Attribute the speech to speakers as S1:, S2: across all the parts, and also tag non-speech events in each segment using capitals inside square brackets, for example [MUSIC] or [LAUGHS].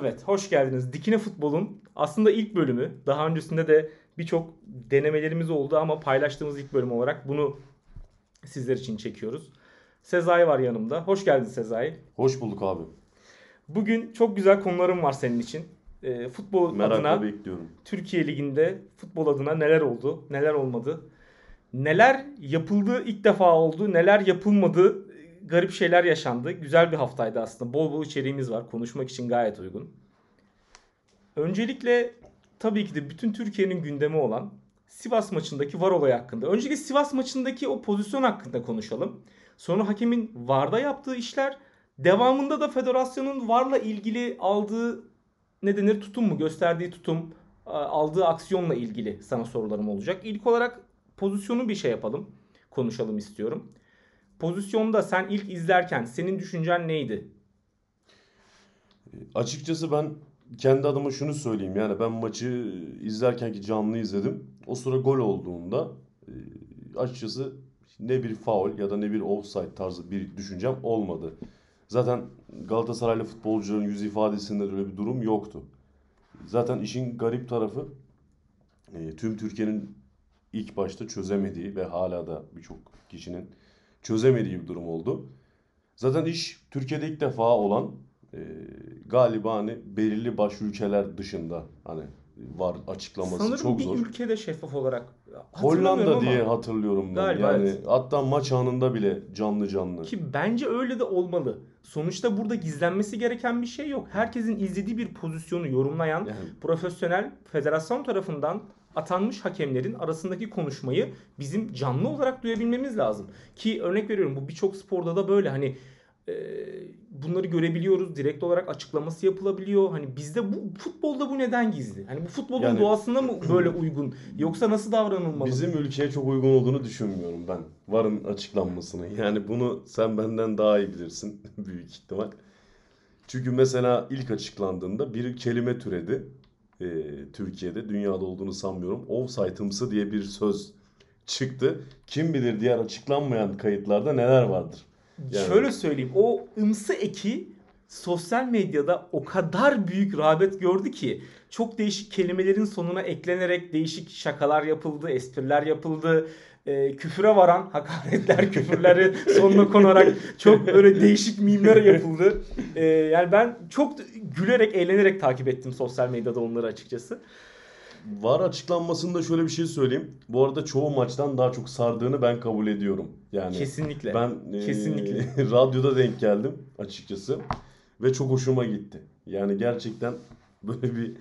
S1: Evet, hoş geldiniz. Dikine Futbol'un aslında ilk bölümü. Daha öncesinde de birçok denemelerimiz oldu ama paylaştığımız ilk bölüm olarak bunu sizler için çekiyoruz. Sezai var yanımda. Hoş geldin Sezai.
S2: Hoş bulduk abi.
S1: Bugün çok güzel konularım var senin için. E, futbol
S2: Merakla
S1: adına,
S2: bekliyorum.
S1: Türkiye Ligi'nde futbol adına neler oldu, neler olmadı, neler yapıldı ilk defa oldu, neler yapılmadı, garip şeyler yaşandı. Güzel bir haftaydı aslında. Bol bol içeriğimiz var. Konuşmak için gayet uygun. Öncelikle tabii ki de bütün Türkiye'nin gündemi olan Sivas maçındaki VAR olayı hakkında. Öncelikle Sivas maçındaki o pozisyon hakkında konuşalım. Sonra hakemin VAR'da yaptığı işler, devamında da federasyonun VAR'la ilgili aldığı ne denir tutum mu, gösterdiği tutum, aldığı aksiyonla ilgili sana sorularım olacak. İlk olarak pozisyonu bir şey yapalım, konuşalım istiyorum. Pozisyonda sen ilk izlerken senin düşüncen neydi?
S2: Açıkçası ben kendi adıma şunu söyleyeyim. Yani ben maçı izlerken ki canlı izledim. O sıra gol olduğunda e, açıkçası ne bir faul ya da ne bir offside tarzı bir düşüncem olmadı. Zaten Galatasaraylı futbolcuların yüz ifadesinde öyle bir durum yoktu. Zaten işin garip tarafı e, tüm Türkiye'nin ilk başta çözemediği ve hala da birçok kişinin çözemediği bir durum oldu. Zaten iş Türkiye'de ilk defa olan e, galiba hani belirli baş ülkeler dışında hani var açıklaması
S1: Sanırım
S2: çok
S1: bir
S2: zor.
S1: ülkede şeffaf olarak
S2: Hollanda
S1: ama
S2: diye hatırlıyorum ben.
S1: Galiba
S2: yani
S1: evet.
S2: hatta maç anında bile canlı canlı.
S1: Ki bence öyle de olmalı. Sonuçta burada gizlenmesi gereken bir şey yok. Herkesin izlediği bir pozisyonu yorumlayan
S2: Yani
S1: profesyonel federasyon tarafından atanmış hakemlerin arasındaki konuşmayı bizim canlı olarak duyabilmemiz lazım. Ki örnek veriyorum bu birçok sporda da böyle hani bunları görebiliyoruz. Direkt olarak açıklaması yapılabiliyor. Hani bizde bu futbolda bu neden gizli? Hani bu futbolun
S2: Yani-
S1: doğasına mı böyle uygun? Yoksa nasıl davranılmalı?
S2: bizim ülkeye çok uygun olduğunu düşünmüyorum ben. Varın açıklanmasını. Yani bunu sen benden daha iyi bilirsin [LAUGHS] büyük ihtimal. Çünkü mesela ilk açıklandığında bir kelime türedi. Ee, Türkiye'de dünyada olduğunu sanmıyorum. Offside'ımsı diye bir söz çıktı. Kim bilir diğer açıklanmayan kayıtlarda neler vardır. Yani-
S1: Şöyle söyleyeyim. O ımsı eki sosyal medyada o kadar büyük rağbet gördü ki çok değişik kelimelerin sonuna eklenerek değişik şakalar yapıldı, espriler yapıldı. E, küfüre varan hakaretler, [LAUGHS] küfürleri sonuna konarak çok böyle değişik mimler yapıldı. E, yani ben çok gülerek, eğlenerek takip ettim sosyal medyada onları açıkçası.
S2: VAR açıklanmasında şöyle bir şey söyleyeyim. Bu arada çoğu maçtan daha çok sardığını ben kabul ediyorum. Yani
S1: Kesinlikle.
S2: ben e,
S1: Kesinlikle. [LAUGHS]
S2: radyoda denk geldim açıkçası ve çok hoşuma gitti. Yani gerçekten böyle bir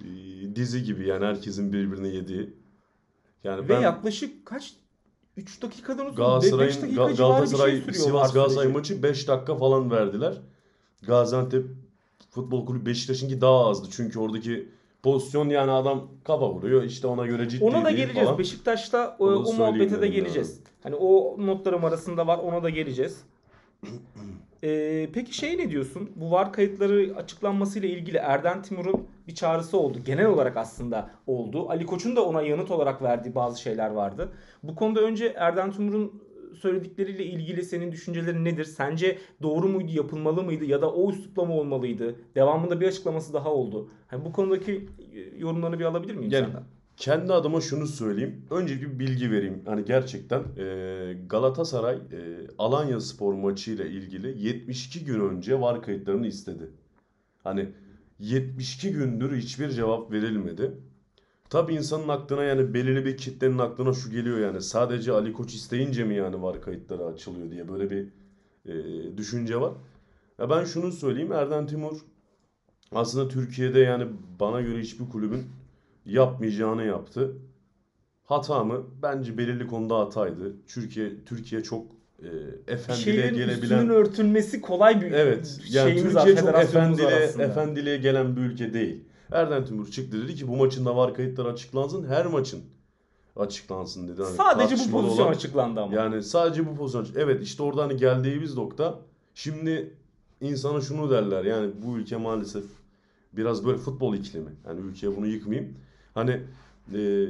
S2: e, dizi gibi yani herkesin birbirine yediği. Yani
S1: Ve
S2: ben
S1: yaklaşık kaç 3 dakikadan uzun.
S2: Galatasaray'ın
S1: 5 dakika
S2: Ga-
S1: bir
S2: Galatasaray
S1: şey
S2: Sivas Galatasaray maçı 5 dakika falan verdiler. Gaziantep Futbol Kulübü Beşiktaş'ınki daha azdı. Çünkü oradaki pozisyon yani adam kafa vuruyor. İşte ona göre ciddi
S1: Ona da
S2: değil
S1: geleceğiz.
S2: falan.
S1: Beşiktaş'ta o,
S2: Onu
S1: o muhabbete de geleceğiz. Hani o notlarım arasında var. Ona da geleceğiz. Ee, peki şey ne diyorsun? Bu VAR kayıtları açıklanmasıyla ilgili Erden Timur'un bir çağrısı oldu. Genel olarak aslında oldu. Ali Koç'un da ona yanıt olarak verdiği bazı şeyler vardı. Bu konuda önce Erden Timur'un söyledikleriyle ilgili senin düşüncelerin nedir? Sence doğru muydu, yapılmalı mıydı ya da o üslupla mı olmalıydı? Devamında bir açıklaması daha oldu. Hani bu konudaki e, yorumlarını bir alabilir miyim
S2: Yani
S1: senden?
S2: kendi adıma şunu söyleyeyim. Önce bir bilgi vereyim. Hani gerçekten e, Galatasaray e, Alanya Spor maçıyla ilgili 72 gün önce VAR kayıtlarını istedi. Hani 72 gündür hiçbir cevap verilmedi. Tabii insanın aklına yani belirli bir kitlenin aklına şu geliyor yani sadece Ali Koç isteyince mi yani VAR kayıtları açılıyor diye böyle bir e, düşünce var. Ya ben şunu söyleyeyim Erden Timur aslında Türkiye'de yani bana göre hiçbir kulübün yapmayacağını yaptı. Hata mı? Bence belirli konuda hataydı. Türkiye Türkiye çok e, efendiliğe
S1: şeylerin
S2: gelebilen
S1: örtülmesi kolay bir
S2: Evet. Yani
S1: şeyimiz var,
S2: Türkiye çok efendiliğe,
S1: arasında.
S2: efendiliğe gelen bir ülke değil. Erden Timur çıktı dedi ki bu maçın da var kayıtları açıklansın. Her maçın açıklansın dedi. Hani
S1: Sadece bu pozisyon
S2: olan-
S1: açıklandı ama.
S2: Yani sadece bu pozisyon. Evet işte orada hani geldiğimiz nokta. Şimdi insana şunu derler yani bu ülke maalesef biraz böyle futbol iklimi. Yani ülkeye bunu yıkmayayım. Hani e,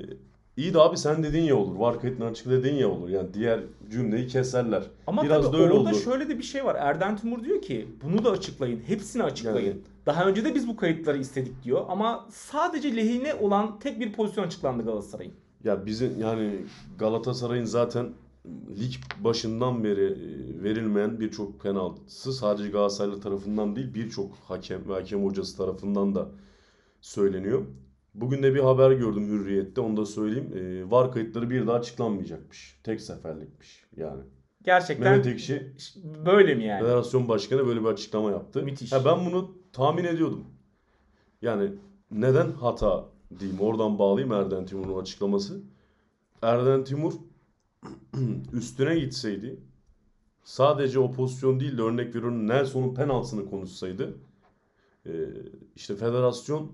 S2: İyi de abi sen dediğin ya olur. Var kayıtlarını açık dediğin ya olur. Yani diğer cümleyi keserler.
S1: Ama
S2: Biraz
S1: tabii
S2: da öyle
S1: orada
S2: oldu.
S1: şöyle de bir şey var. Erden Timur diyor ki bunu da açıklayın. Hepsini açıklayın.
S2: Yani-
S1: Daha önce de biz bu kayıtları istedik diyor. Ama sadece lehine olan tek bir pozisyon açıklandı Galatasaray'ın.
S2: Ya bizim yani Galatasaray'ın zaten lig başından beri e, verilmeyen birçok penaltısı sadece Galatasaraylı tarafından değil birçok hakem ve hakem hocası tarafından da söyleniyor. Bugün de bir haber gördüm Hürriyet'te onu da söyleyeyim. E, VAR kayıtları bir daha açıklanmayacakmış. Tek seferlikmiş yani.
S1: Gerçekten
S2: Mehmet Ekşi
S1: böyle mi yani?
S2: Federasyon Başkanı böyle bir açıklama yaptı.
S1: Müthiş.
S2: Ha, ben bunu tahmin ediyordum. Yani neden hata diyeyim oradan bağlayayım Erden Timur'un açıklaması. Erden Timur [CLEARS THROAT] üstüne gitseydi sadece o pozisyon değil de örnek veriyorum Nelson'un penaltısını konuşsaydı e, işte federasyon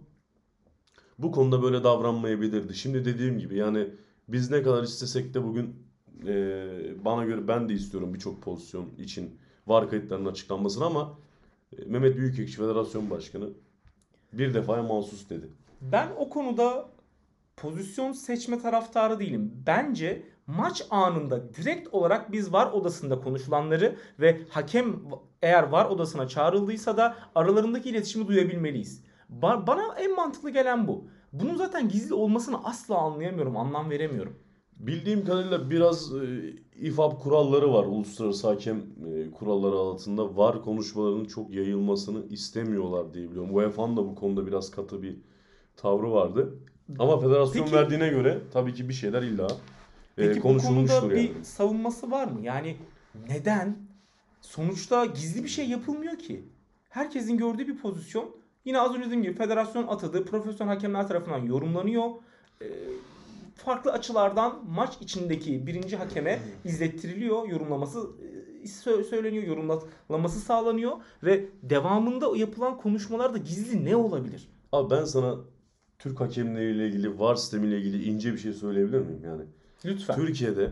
S2: bu konuda böyle davranmayabilirdi. Şimdi dediğim gibi yani biz ne kadar istesek de bugün e, bana göre ben de istiyorum birçok pozisyon için var kayıtlarının açıklanmasını ama Mehmet Büyükekşi Federasyon Başkanı bir defaya mahsus dedi.
S1: Ben o konuda pozisyon seçme taraftarı değilim. Bence maç anında direkt olarak biz var odasında konuşulanları ve hakem eğer var odasına çağrıldıysa da aralarındaki iletişimi duyabilmeliyiz. Ba- bana en mantıklı gelen bu. Bunun zaten gizli olmasını asla anlayamıyorum, anlam veremiyorum.
S2: Bildiğim kadarıyla biraz e, İFAB kuralları var. Uluslararası hakem e, kuralları altında var konuşmalarının çok yayılmasını istemiyorlar diye biliyorum. UEFA'nın da bu konuda biraz katı bir tavrı vardı. Ama federasyon
S1: Peki-
S2: verdiğine göre tabii ki bir şeyler illa e,
S1: Peki bu
S2: konuşulmuştur
S1: konuda
S2: yani.
S1: bir savunması var mı? Yani neden? Sonuçta gizli bir şey yapılmıyor ki. Herkesin gördüğü bir pozisyon. Yine az önce dediğim gibi federasyon atadığı profesyonel hakemler tarafından yorumlanıyor. Ee, farklı açılardan maç içindeki birinci hakeme izlettiriliyor. Yorumlaması e, sö- söyleniyor, yorumlaması sağlanıyor ve devamında yapılan konuşmalarda gizli ne olabilir?
S2: Abi ben sana Türk hakemleriyle ilgili VAR sistemiyle ilgili ince bir şey söyleyebilir miyim yani?
S1: Lütfen.
S2: Türkiye'de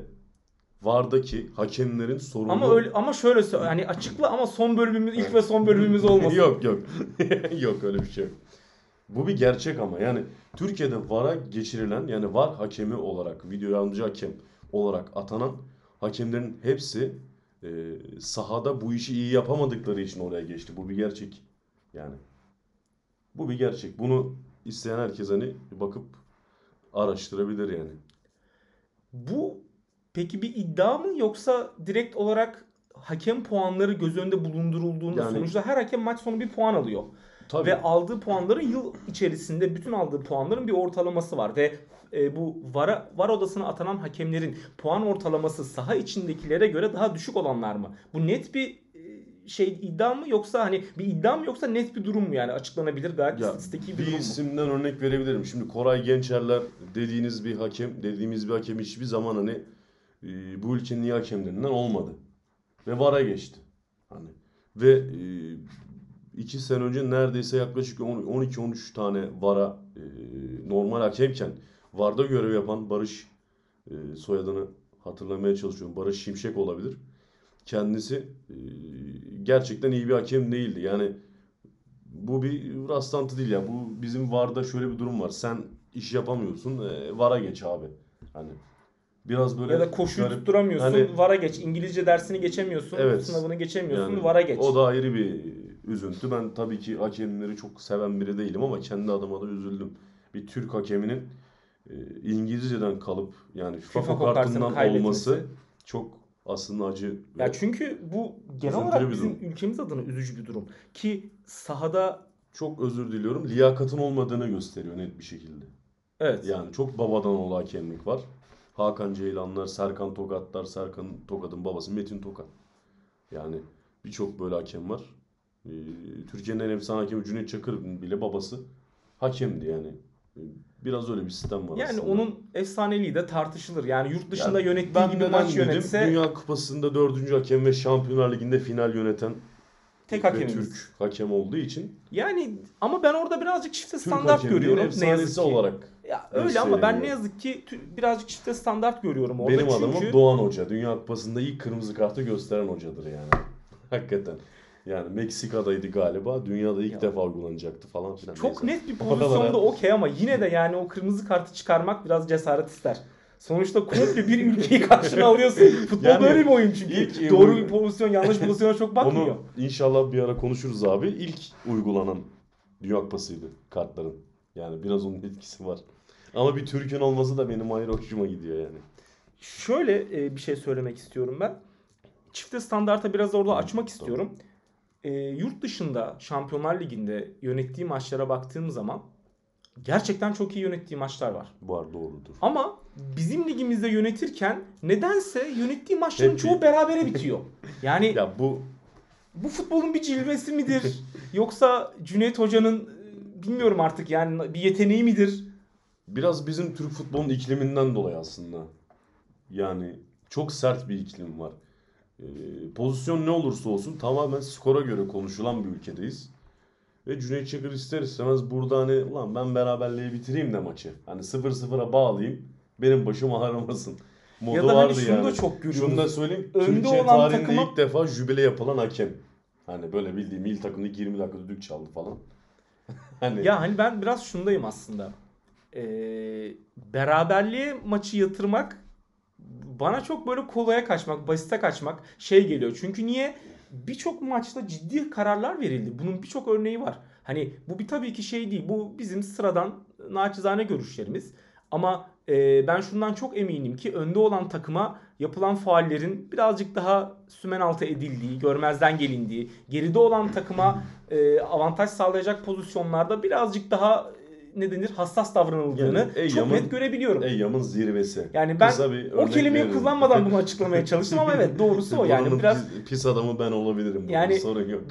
S2: VAR'daki hakemlerin sorunu
S1: Ama öyle ama şöyle söyle hani açıkla ama son bölümümüz ilk ve son bölümümüz [LAUGHS] olmasın.
S2: yok yok. [LAUGHS] yok öyle bir şey yok. Bu bir gerçek ama yani Türkiye'de VAR'a geçirilen yani VAR hakemi olarak video yardımcı hakem olarak atanan hakemlerin hepsi e, sahada bu işi iyi yapamadıkları için oraya geçti. Bu bir gerçek. Yani bu bir gerçek. Bunu isteyen herkes hani bakıp araştırabilir yani.
S1: Bu peki bir iddia mı yoksa direkt olarak hakem puanları göz önünde bulundurulduğunda
S2: Yani-
S1: sonuçta her hakem maç sonu bir puan alıyor.
S2: Tabii.
S1: Ve aldığı puanların yıl içerisinde bütün aldığı puanların bir ortalaması var ve e, bu VAR, VAR odasına atanan hakemlerin puan ortalaması saha içindekilere göre daha düşük olanlar mı? Bu net bir e, şey iddia mı yoksa hani bir iddia mı yoksa net bir durum mu yani açıklanabilir gayet
S2: Ya
S1: statistiki bir
S2: bir
S1: durum mu?
S2: isimden örnek verebilirim. Şimdi Koray Gençerler dediğiniz bir hakem, dediğimiz bir hakem hiçbir zaman hani e, bu ülkenin iyi hakemlerinden olmadı. Ve VAR'a geçti. Hani ve e, iki sene önce neredeyse yaklaşık 12-13 tane VAR'a e, normal hakemken VAR'da görev yapan Barış e, soyadını hatırlamaya çalışıyorum. Barış Şimşek olabilir. Kendisi e, gerçekten iyi bir hakem değildi. Yani bu bir rastlantı değil ya. Bu bizim VAR'da şöyle bir durum var. Sen iş yapamıyorsun. E, VAR'a geç abi. Hani biraz böyle
S1: Ya da koşuyu
S2: garip-
S1: tutturamıyorsun,
S2: Hani-
S1: VAR'a geç. İngilizce dersini geçemiyorsun,
S2: Evet.
S1: sınavını geçemiyorsun,
S2: Yani
S1: VAR'a geç.
S2: O da ayrı bir üzüntü. Ben tabii ki hakemleri çok seven biri değilim ama kendi adıma da üzüldüm. Bir Türk hakeminin e, İngilizceden kalıp yani FIFA,
S1: FIFA
S2: kartından
S1: kartını kaybetmesi.
S2: olması çok aslında acı.
S1: Ya çünkü bu genel olarak bizim
S2: durum.
S1: ülkemiz adına üzücü bir durum. Ki sahada
S2: çok özür diliyorum. Liyakatın olmadığını gösteriyor net bir şekilde.
S1: evet.
S2: Yani çok babadan oğlu hakemlik var. Hakan Ceylanlar, Serkan Tokatlar, Serkan Tokat'ın babası Metin Tokat. Yani birçok böyle hakem var. Ee, Türkiye'nin en efsane hakemi Cüneyt Çakır'ın bile babası hakemdi yani. Ee, Biraz öyle bir sistem var
S1: Yani
S2: aslında.
S1: onun efsaneliği de tartışılır. Yani yurt dışında
S2: Yani
S1: yönettiği gibi maç
S2: dedim?
S1: yönetse
S2: Dünya Kupası'nda dördüncü hakem ve Şampiyonlar Ligi'nde final yöneten
S1: tek hakemimiz.
S2: Türk hakem olduğu için
S1: Yani ama ben orada birazcık çifte
S2: Türk
S1: standart görüyorum ne yazık ki.
S2: olarak
S1: Ya öyle ama ben ne yazık ki birazcık çifte standart görüyorum orada.
S2: Benim adamım
S1: Çünkü
S2: Doğan Hoca. Dünya Kupası'nda ilk kırmızı kartı gösteren hocadır yani. Hakikaten. Yani Meksika'daydı galiba. Dünyada ilk
S1: Ya.
S2: defa uygulanacaktı falan filan.
S1: Çok
S2: Neyse.
S1: net bir pozisyonda okey ama yine de yani o kırmızı kartı çıkarmak biraz cesaret ister. Sonuçta komple bir ülkeyi karşına alıyorsun. [LAUGHS] Futbol
S2: Yani
S1: böyle bir oyun çünkü.
S2: ilk-
S1: Doğru bir pozisyon, yanlış pozisyona çok bakmıyor.
S2: Onu inşallah bir ara konuşuruz abi. İlk uygulanan Dünya Kupası'ydı kartların. Yani biraz onun etkisi var. Ama bir Türk'ün olması da benim ayrı hoşuma gidiyor yani.
S1: Şöyle e, bir şey söylemek istiyorum ben. Çifte standarta biraz orada açmak istiyorum. E, yurt dışında Şampiyonlar Ligi'nde yönettiği maçlara baktığım zaman gerçekten çok iyi yönettiği maçlar var.
S2: Var doğrudur.
S1: Ama bizim ligimizde yönetirken nedense yönettiği maçların
S2: Hep bir-
S1: çoğu berabere [LAUGHS] bitiyor. Yani
S2: Ya bu
S1: bu futbolun bir cilvesi midir? [LAUGHS] Yoksa Cüneyt Hoca'nın e, bilmiyorum artık yani bir yeteneği midir?
S2: biraz bizim Türk futbolunun ikliminden dolayı aslında. Yani çok sert bir iklim var. Ee, pozisyon ne olursa olsun tamamen skora göre konuşulan bir ülkedeyiz. Ve Cüneyt Çakır ister istemez burada hani ulan ben beraberliği bitireyim de maçı. Hani 0-0'a bağlayayım benim başım ağrımasın. Modu
S1: Ya da hani
S2: vardı
S1: şunu
S2: yani.
S1: da çok görüyoruz.
S2: Şunu da söyleyeyim.
S1: Önde
S2: Türkiye
S1: olan
S2: tarihinde
S1: takıma-
S2: ilk defa jübile yapılan hakem. Hani böyle bildiğim il takımda 20 dakika düdük çaldı falan. [LAUGHS] hani
S1: Ya hani ben biraz şundayım aslında. Ee, beraberliğe maçı yatırmak bana çok böyle kolaya kaçmak, basite kaçmak şey geliyor. Çünkü niye? Birçok maçta ciddi kararlar verildi. Bunun birçok örneği var. Hani bu bir tabii ki şey değil. Bu bizim sıradan naçizane görüşlerimiz. Ama e, ben şundan çok eminim ki önde olan takıma yapılan faullerin birazcık daha sümen altı edildiği, görmezden gelindiği, geride olan takıma e, avantaj sağlayacak pozisyonlarda birazcık daha ne denir hassas davranıldığını
S2: Yani
S1: çok
S2: Eyyam'ın-
S1: net görebiliyorum.
S2: Eyyam'ın zirvesi.
S1: Yani ben o kelimeyi
S2: veririm.
S1: kullanmadan bunu [LAUGHS] açıklamaya çalıştım ama evet doğrusu o yani biraz
S2: pis, pis adamı ben olabilirim. Yani
S1: Yani-
S2: sorun yok.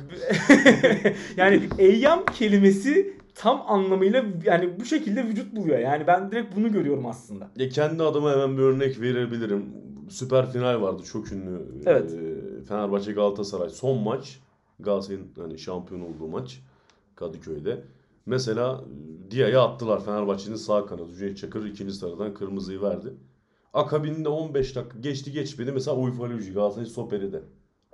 S2: [LAUGHS]
S1: yani eyyam kelimesi tam anlamıyla yani bu şekilde vücut buluyor. Yani ben direkt bunu görüyorum aslında.
S2: Ya kendi adıma hemen bir örnek verebilirim. Süper final vardı çok ünlü.
S1: Evet.
S2: Ee, Fenerbahçe Galatasaray son maç. Galatasaray'ın hani şampiyon olduğu maç Kadıköy'de. Mesela e, Dia'ya attılar Fenerbahçe'nin sağ kanadı. Cüneyt Çakır ikinci sıradan kırmızıyı verdi. Akabinde 15 dakika geçti geçmedi. Mesela Uyfaloji Galatasaray stoperi de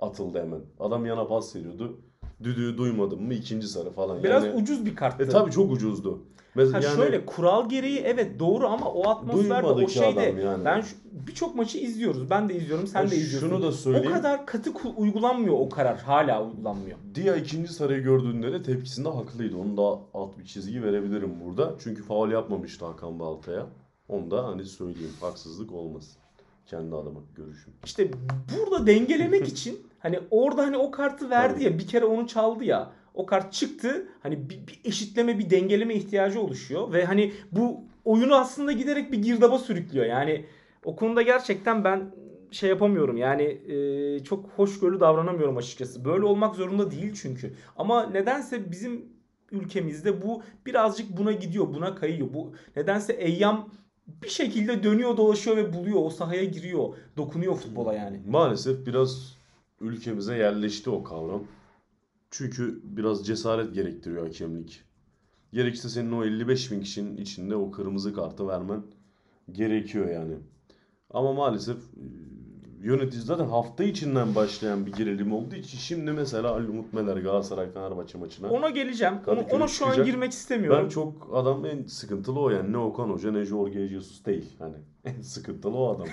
S2: atıldı hemen. Adam yana pas veriyordu. Düdüğü duymadım mı ikinci sarı falan.
S1: Biraz
S2: yani,
S1: ucuz bir karttı.
S2: e tabii çok ucuzdu. Mesela
S1: Ha
S2: yani
S1: şöyle kural gereği evet doğru ama o atmosferde o şeyde
S2: yani.
S1: ben birçok maçı izliyoruz. Ben de izliyorum, sen
S2: Ya
S1: de izliyorsun.
S2: şunu da
S1: o
S2: söyleyeyim.
S1: kadar katı uygulanmıyor o karar. Hala uygulanmıyor.
S2: Dia ikinci sarıyı gördüğünde de tepkisinde haklıydı. Onu da alt bir çizgi verebilirim burada. Çünkü faul yapmamıştı Hakan Balta'ya. Onu da hani söyleyeyim. Haksızlık olmasın. Kendi adıma görüşüm.
S1: İşte burada dengelemek [LAUGHS] için hani orada hani o kartı verdi ya bir kere onu çaldı ya. O kart çıktı. Hani bir, bir eşitleme, bir dengeleme ihtiyacı oluşuyor ve hani bu oyunu aslında giderek bir girdaba sürüklüyor. Yani o konuda gerçekten ben şey yapamıyorum. Yani e, çok hoşgörülü davranamıyorum açıkçası. Böyle olmak zorunda değil çünkü. Ama nedense bizim ülkemizde bu birazcık buna gidiyor, buna kayıyor. Bu nedense eyyam bir şekilde dönüyor, dolaşıyor ve buluyor. O sahaya giriyor, dokunuyor futbola yani.
S2: Maalesef biraz ülkemize yerleşti o kavram. Çünkü biraz cesaret gerektiriyor hakemlik. Gerekirse senin o 55 bin kişinin içinde o kırmızı kartı vermen gerekiyor yani. Ama maalesef yönetici zaten hafta içinden başlayan bir gerilim olduğu için şimdi mesela Ali Umut Meler Galatasaray Fenerbahçe maçına
S1: Ona geleceğim. Ona, ona şu an girmek istemiyorum.
S2: ben çok adam en sıkıntılı o yani ne Okan Hoca ne Jorge Jesus değil. Hani [LAUGHS] en sıkıntılı o adam.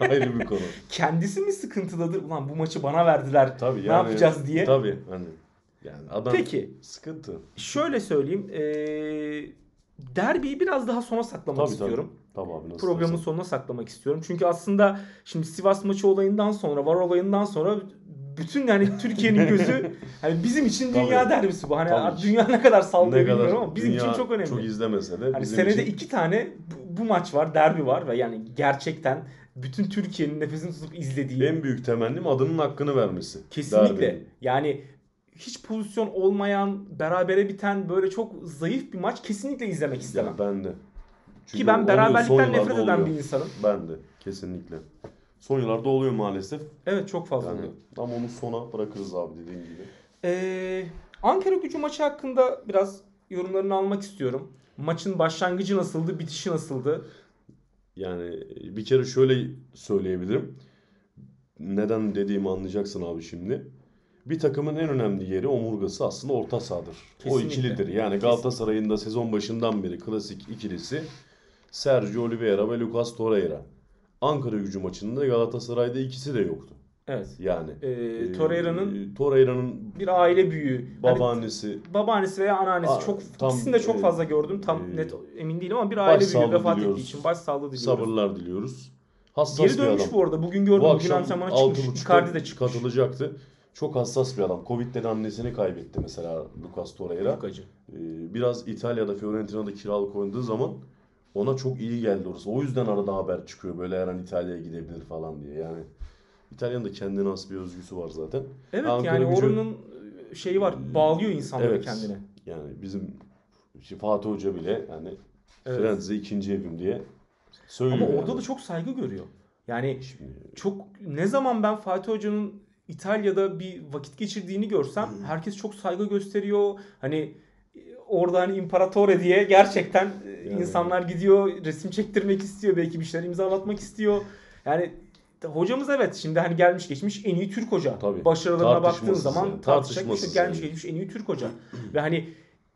S2: [LAUGHS] Ayrı bir konu.
S1: Kendisi mi sıkıntıdadır? Ulan bu maçı bana verdiler.
S2: Tabii
S1: Ne
S2: yani.
S1: yapacağız diye.
S2: Tabii hani yani adam
S1: Peki
S2: sıkıntı.
S1: şöyle söyleyeyim. Ee, derbiyi biraz daha sona saklamak
S2: Tabii,
S1: istiyorum.
S2: Tabii abi nasıl
S1: Programın
S2: dersen.
S1: sonuna saklamak istiyorum. Çünkü aslında şimdi Sivas maçı olayından sonra, var olayından sonra bütün yani [LAUGHS] Türkiye'nin gözü hani bizim için dünya
S2: Tabii.
S1: derbisi bu. Hani
S2: Tabii.
S1: dünya ne kadar sallıyor bilmiyorum ama bizim için çok önemli.
S2: Çok izlemese de
S1: Hani
S2: bizim
S1: senede
S2: için
S1: iki tane bu, bu maç var, derbi var ve yani gerçekten bütün Türkiye'nin nefesini tutup izlediği
S2: en büyük temennim adının hakkını vermesi.
S1: kesinlikle
S2: Derbinin.
S1: yani hiç pozisyon olmayan, berabere biten böyle çok zayıf bir maç kesinlikle izlemek istemem.
S2: Ya ben de. Çünkü
S1: Ki ben
S2: oluyor,
S1: beraberlikten nefret eden
S2: oluyor.
S1: bir insanım.
S2: Ben de kesinlikle. Son yıllarda oluyor maalesef.
S1: Evet çok fazla
S2: Yani
S1: oluyor.
S2: ama onu sona bırakırız abi dediğin gibi.
S1: Ee, Ankara gücü maçı hakkında biraz yorumlarını almak istiyorum. Maçın başlangıcı nasıldı, bitişi nasıldı?
S2: Yani bir kere şöyle söyleyebilirim. Neden dediğimi anlayacaksın abi şimdi. Bir takımın en önemli yeri omurgası aslında orta sahadır. O
S1: Kesinlikle.
S2: ikilidir. Yani Galatasaray'ın da sezon başından beri klasik ikilisi Sergio Oliveira ve Lucas Torreira. Ankara gücü maçında Galatasaray'da ikisi de yoktu.
S1: Evet.
S2: Yani
S1: Ee,
S2: e,
S1: Torreira'nın
S2: Torreira'nın
S1: bir aile büyüğü. Hani
S2: babaannesi
S1: babaannesi veya anneannesi
S2: Aa,
S1: çok
S2: tam,
S1: ikisini de çok
S2: e,
S1: fazla gördüm. Tam
S2: e,
S1: net emin değilim ama bir aile büyüğü vefat
S2: diliyoruz.
S1: ettiği için başsağlığı diliyoruz.
S2: sabırlar diliyoruz. Hassas
S1: Geri dönmüş
S2: adam.
S1: bu arada. Bugün gördüm.
S2: Bu
S1: Bugün antrenmana çıkmış.
S2: 6.30'da
S1: Icardi de çıkmış.
S2: katılacaktı. Çok hassas bir adam. Covid'den annesini kaybetti mesela Lucas Torreira.
S1: Çok acı.
S2: Ee, biraz İtalya'da Fiorentina'da kiralık oynadığı zaman ona çok iyi geldi orası. O yüzden arada haber çıkıyor böyle her an İtalya'ya gidebilir falan diye. Yani İtalya'nın da kendine has bir özgüsü var zaten.
S1: Evet
S2: Ankara
S1: yani
S2: gücü-
S1: oranın şeyi var. Bağlıyor insanları
S2: Evet.
S1: kendine.
S2: Yani bizim Fatih Hoca bile yani
S1: Evet.
S2: Firenze ikinci evim diye söylüyor.
S1: Ama orada
S2: yani.
S1: da çok saygı görüyor. Yani
S2: Şimdi,
S1: çok ne zaman ben Fatih Hoca'nın İtalya'da bir vakit geçirdiğini görsem herkes çok saygı gösteriyor. Hani orada hani İmparatore diye gerçekten e,
S2: Yani.
S1: insanlar gidiyor resim çektirmek istiyor belki bir şeyler imzalatmak istiyor. Yani hocamız evet şimdi hani gelmiş geçmiş en iyi Türk hoca.
S2: Tabii.
S1: Başarılarına baktığın zaman
S2: yani,
S1: tartışacak bir şey gelmiş
S2: yani.
S1: geçmiş en iyi Türk hoca. [CLEARS THROAT] Ve hani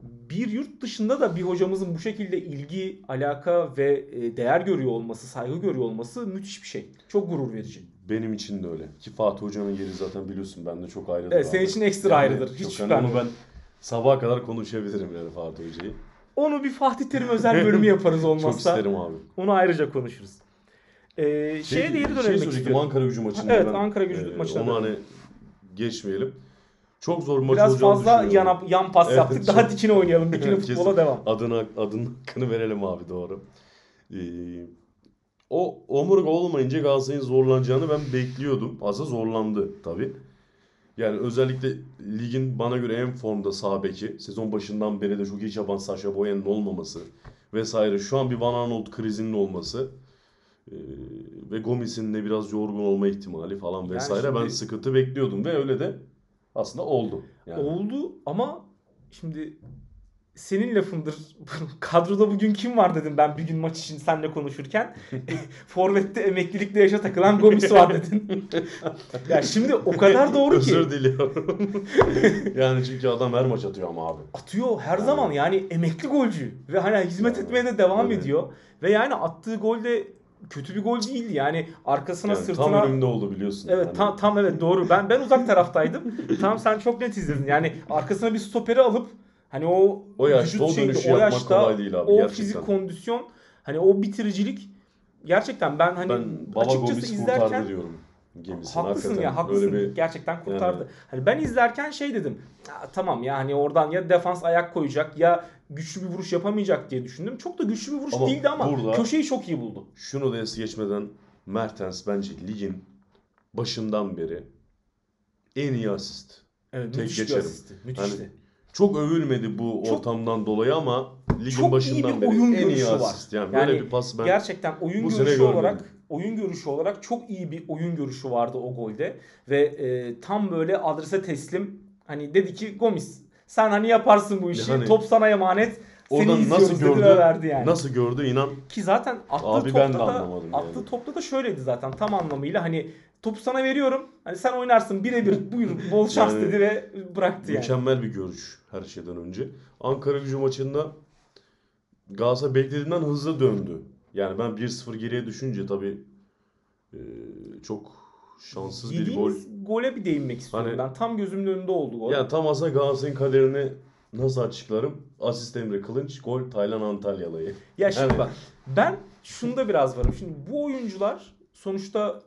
S1: bir yurt dışında da bir hocamızın bu şekilde ilgi, alaka ve e, değer görüyor olması, saygı görüyor olması müthiş bir şey. Çok gurur verici.
S2: Benim için de öyle. Ki Fatih Hoca'nın yeri zaten biliyorsun bende çok ayrıdır.
S1: Evet, senin için ekstra ayrıdır, hiç
S2: çok- hani onu ben sabaha kadar konuşabilirim yani Fatih Hoca'yı.
S1: Onu bir Fatih Terim özel bölümü yaparız [LAUGHS]
S2: Çok
S1: olmazsa.
S2: isterim abi.
S1: Onu ayrıca konuşuruz. Ee, şeye
S2: Şey,
S1: de geri
S2: şey
S1: dönelim
S2: söyleyecektim
S1: istiyorum.
S2: Ankara gücü maçında.
S1: Evet,
S2: ben,
S1: Ankara gücü
S2: e,
S1: maçına
S2: Onu hani geçmeyelim. Çok zor maç
S1: Biraz fazla yan, yan pas
S2: Evet,
S1: yaptık.
S2: çok-
S1: Daha dikine oynayalım. [LAUGHS] Dikine futbola devam.
S2: Adına, adının hakkını verelim abi doğru. Ee, o omurga olmayınca Galatasaray'ın zorlanacağını ben bekliyordum. Aslında zorlandı tabii. Yani özellikle ligin bana göre en formda sağ beki. Sezon başından beri de çok iyi yapan Sacha Boyan'ın olmaması vesaire. Şu an bir Van Arnold krizinin olması. ee, ve Gomis'in de biraz yorgun olma ihtimali falan
S1: Yani
S2: vesaire. Ben
S1: şimdi-
S2: sıkıntı bekliyordum ve öyle de aslında oldu. Yani.
S1: Oldu ama şimdi senin lafındır. [LAUGHS] Kadroda bugün kim var dedim ben bir gün maç için seninle konuşurken. [LAUGHS] Forvet'te emeklilikle yaşa takılan Gomis var dedin. [LAUGHS] ya şimdi o kadar doğru ki.
S2: Özür diliyorum. yani çünkü adam her maç atıyor ama abi.
S1: Atıyor her zaman yani emekli golcü ve hani hizmet
S2: Yani,
S1: etmeye de devam
S2: öyle.
S1: ediyor. Ve yani attığı gol de kötü bir gol değildi. Yani arkasına
S2: Yani
S1: sırtına
S2: tam önümde oldu biliyorsun.
S1: Evet
S2: Hani
S1: tam, tam evet doğru. Ben ben uzak taraftaydım. tam sen çok net izledin. Yani arkasına bir stoperi alıp hani o
S2: O yaşta
S1: vücut
S2: o
S1: şeyinde,
S2: dönüşü yapmak kolay değil abi,
S1: O
S2: gerçekten.
S1: fizik kondisyon hani o bitiricilik gerçekten ben hani
S2: ben Baba
S1: açıkçası izlerken
S2: kurtardı diyorum gemisini.
S1: haklısın
S2: hakikaten.
S1: ya haklısın.
S2: Bir
S1: Gerçekten kurtardı.
S2: yani-
S1: Hani ben izlerken şey dedim. "Ya, tamam ya hani oradan ya defans ayak koyacak ya güçlü bir vuruş yapamayacak diye düşündüm. Çok da güçlü bir vuruş
S2: Ama
S1: değildi ama
S2: burada-
S1: köşeyi çok iyi buldu.
S2: şunu da es geçmeden Mertens bence ligin başından beri en iyi asist.
S1: Evet,
S2: Tek
S1: müthiş bir
S2: geçerim.
S1: asisti. Müthişti.
S2: Hani Çok övülmedi bu
S1: Çok-
S2: ortamdan dolayı ama ligin
S1: Çok iyi
S2: başından
S1: bir
S2: beri
S1: oyun
S2: en iyi
S1: görüşü var.
S2: asist. Yani,
S1: Yani
S2: böyle bir pas ben
S1: Gerçekten oyun
S2: bu sene
S1: görüşü
S2: görmedim.
S1: olarak oyun görüşü olarak çok iyi bir oyun görüşü vardı o golde ve e, tam böyle adrese teslim hani dedi ki Gomis sen hani yaparsın bu işi
S2: Yani
S1: top sana emanet seni
S2: oradan
S1: izliyoruz
S2: nasıl
S1: dedi
S2: gördü?
S1: ve verdi yani.
S2: Nasıl gördü inan
S1: Ki zaten attığı
S2: Abi
S1: topta
S2: ben de
S1: da
S2: anlamadım yani.
S1: attığı topta da şöyleydi zaten tam anlamıyla hani topu sana veriyorum hani sen oynarsın birebir buyur bol şans
S2: Yani
S1: dedi ve bıraktı yani.
S2: Mükemmel bir görüş her şeyden önce. Ankara gücü maçında Galatasaray beklediğinden hızlı döndü. Yani ben 1-0 geriye düşünce tabii e, çok şanssız bir gol.
S1: Yediğimiz gole bir değinmek istiyorum
S2: Hani-
S1: ben. Tam gözümün önünde oldu gol.
S2: Yani tam aslında Galatasaray'ın kaderini nasıl açıklarım? Asist Emre Kılınç, gol Taylan Antalyalı'yı.
S1: Ya şimdi
S2: Yani-
S1: bak ben şunda biraz varım. Şimdi bu oyuncular sonuçta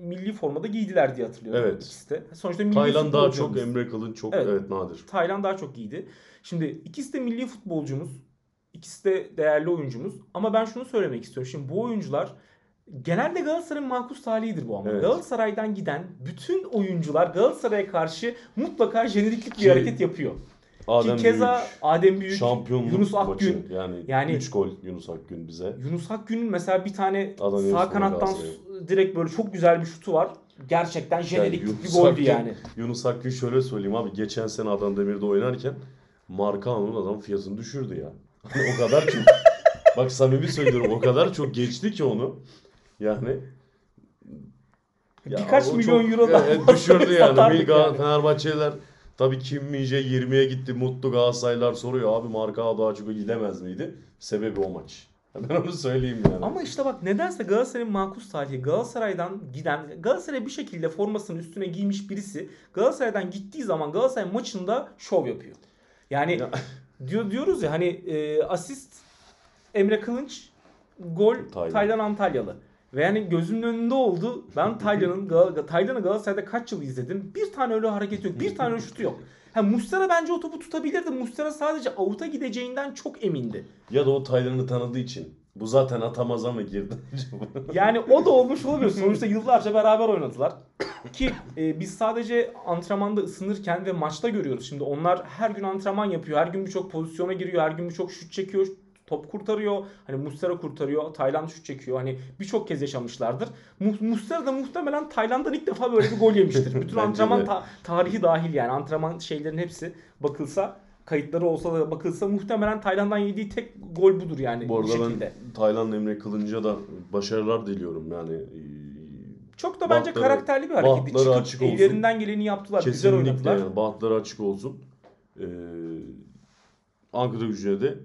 S1: milli formada giydiler diye hatırlıyorum.
S2: Evet.
S1: ikisi de. Sonuçta milli
S2: Taylan daha çok. Emre Kılınç çok
S1: Evet.
S2: evet, nadir.
S1: Taylan daha çok giydi. Şimdi ikisi de milli futbolcumuz. İkisi de değerli oyuncumuz. Ama ben şunu söylemek istiyorum. Şimdi bu oyuncular genelde Galatasaray'ın makus talihidir bu ama.
S2: Evet.
S1: Galatasaray'dan giden bütün oyuncular Galatasaray'a karşı mutlaka jeneriklik bir
S2: Ki-
S1: hareket yapıyor.
S2: Adem
S1: Ki keza
S2: Büyük,
S1: Adem Büyük,
S2: şampiyonluk
S1: Yunus
S2: maçı.
S1: Akgün.
S2: Yani,
S1: Yani-
S2: 3 gol Yunus Akgün bize.
S1: Yunus Akgün'ün mesela bir tane
S2: Adana
S1: sağ kanattan direkt böyle çok güzel bir şutu var. Gerçekten jenerik bir
S2: Yunus
S1: goldü
S2: Akgün-
S1: yani.
S2: Yunus Akgün şöyle söyleyeyim abi. Geçen sene Adana Demir'de oynarken Marcao'nun adam fiyatını düşürdü ya. [LAUGHS] Hani o kadar çok bak samimi söylüyorum o kadar çok geçti ki onu. Yani Ya
S1: Birkaç milyon
S2: çok-
S1: euro
S2: evet, düşürdü yani. [LAUGHS] Bir Gal-
S1: yani.
S2: Fenerbahçeliler tabii Kim Minje 20'ye gitti. Mutlu Galatasaraylılar soruyor abi Marka daha çok gidemez miydi? Sebebi o maç. [LAUGHS] Ben onu söyleyeyim yani.
S1: Ama işte bak nedense Galatasaray'ın makus tarihi Galatasaray'dan giden Galatasaray bir şekilde formasının üstüne giymiş birisi Galatasaray'dan gittiği zaman Galatasaray maçında şov yapıyor. Yani
S2: Ya- [LAUGHS]
S1: diyor diyoruz ya hani e, asist Emre Kılınç gol
S2: Taylan.
S1: Taylan Antalyalı. Ve yani gözümün önünde oldu. Ben Taylan'ın Gal- Taylan'ı Galatasaray'da kaç yıl izledim. Bir tane öyle hareket yok. Bir tane öyle şutu yok. Ha Mustera bence o topu tutabilirdi. Mustera sadece avuta gideceğinden çok emindi.
S2: Ya da o Taylan'ı tanıdığı için. Bu zaten atamaza mı girdi acaba? [LAUGHS]
S1: Yani o da olmuş olabilir. Sonuçta yıllarca beraber oynadılar. Ki e, biz sadece antrenmanda ısınırken ve maçta görüyoruz. Şimdi onlar her gün antrenman yapıyor. Her gün birçok pozisyona giriyor. Her gün birçok şut çekiyor. Top kurtarıyor. Hani Mustera kurtarıyor. Tayland şut çekiyor. Hani birçok kez yaşamışlardır. Mu- Mustera da muhtemelen Tayland'dan ilk defa böyle bir gol yemiştir. [LAUGHS] Bütün antrenman ta- tarihi dahil yani. Antrenman şeylerin hepsi bakılsa kayıtları olsa da bakılsa muhtemelen Tayland'dan yediği tek gol budur yani
S2: Bu
S1: bu şekilde.
S2: ben Taylan Emre Kılınç'a da başarılar diliyorum yani.
S1: Çok da bence
S2: Bahtları-
S1: karakterli bir hareketti. Çıkıp
S2: açık olsun.
S1: ellerinden geleni yaptılar. Güzel
S2: Kesinlikle
S1: oynadılar.
S2: yani bahtları açık olsun. Ee, Ankara gücüne de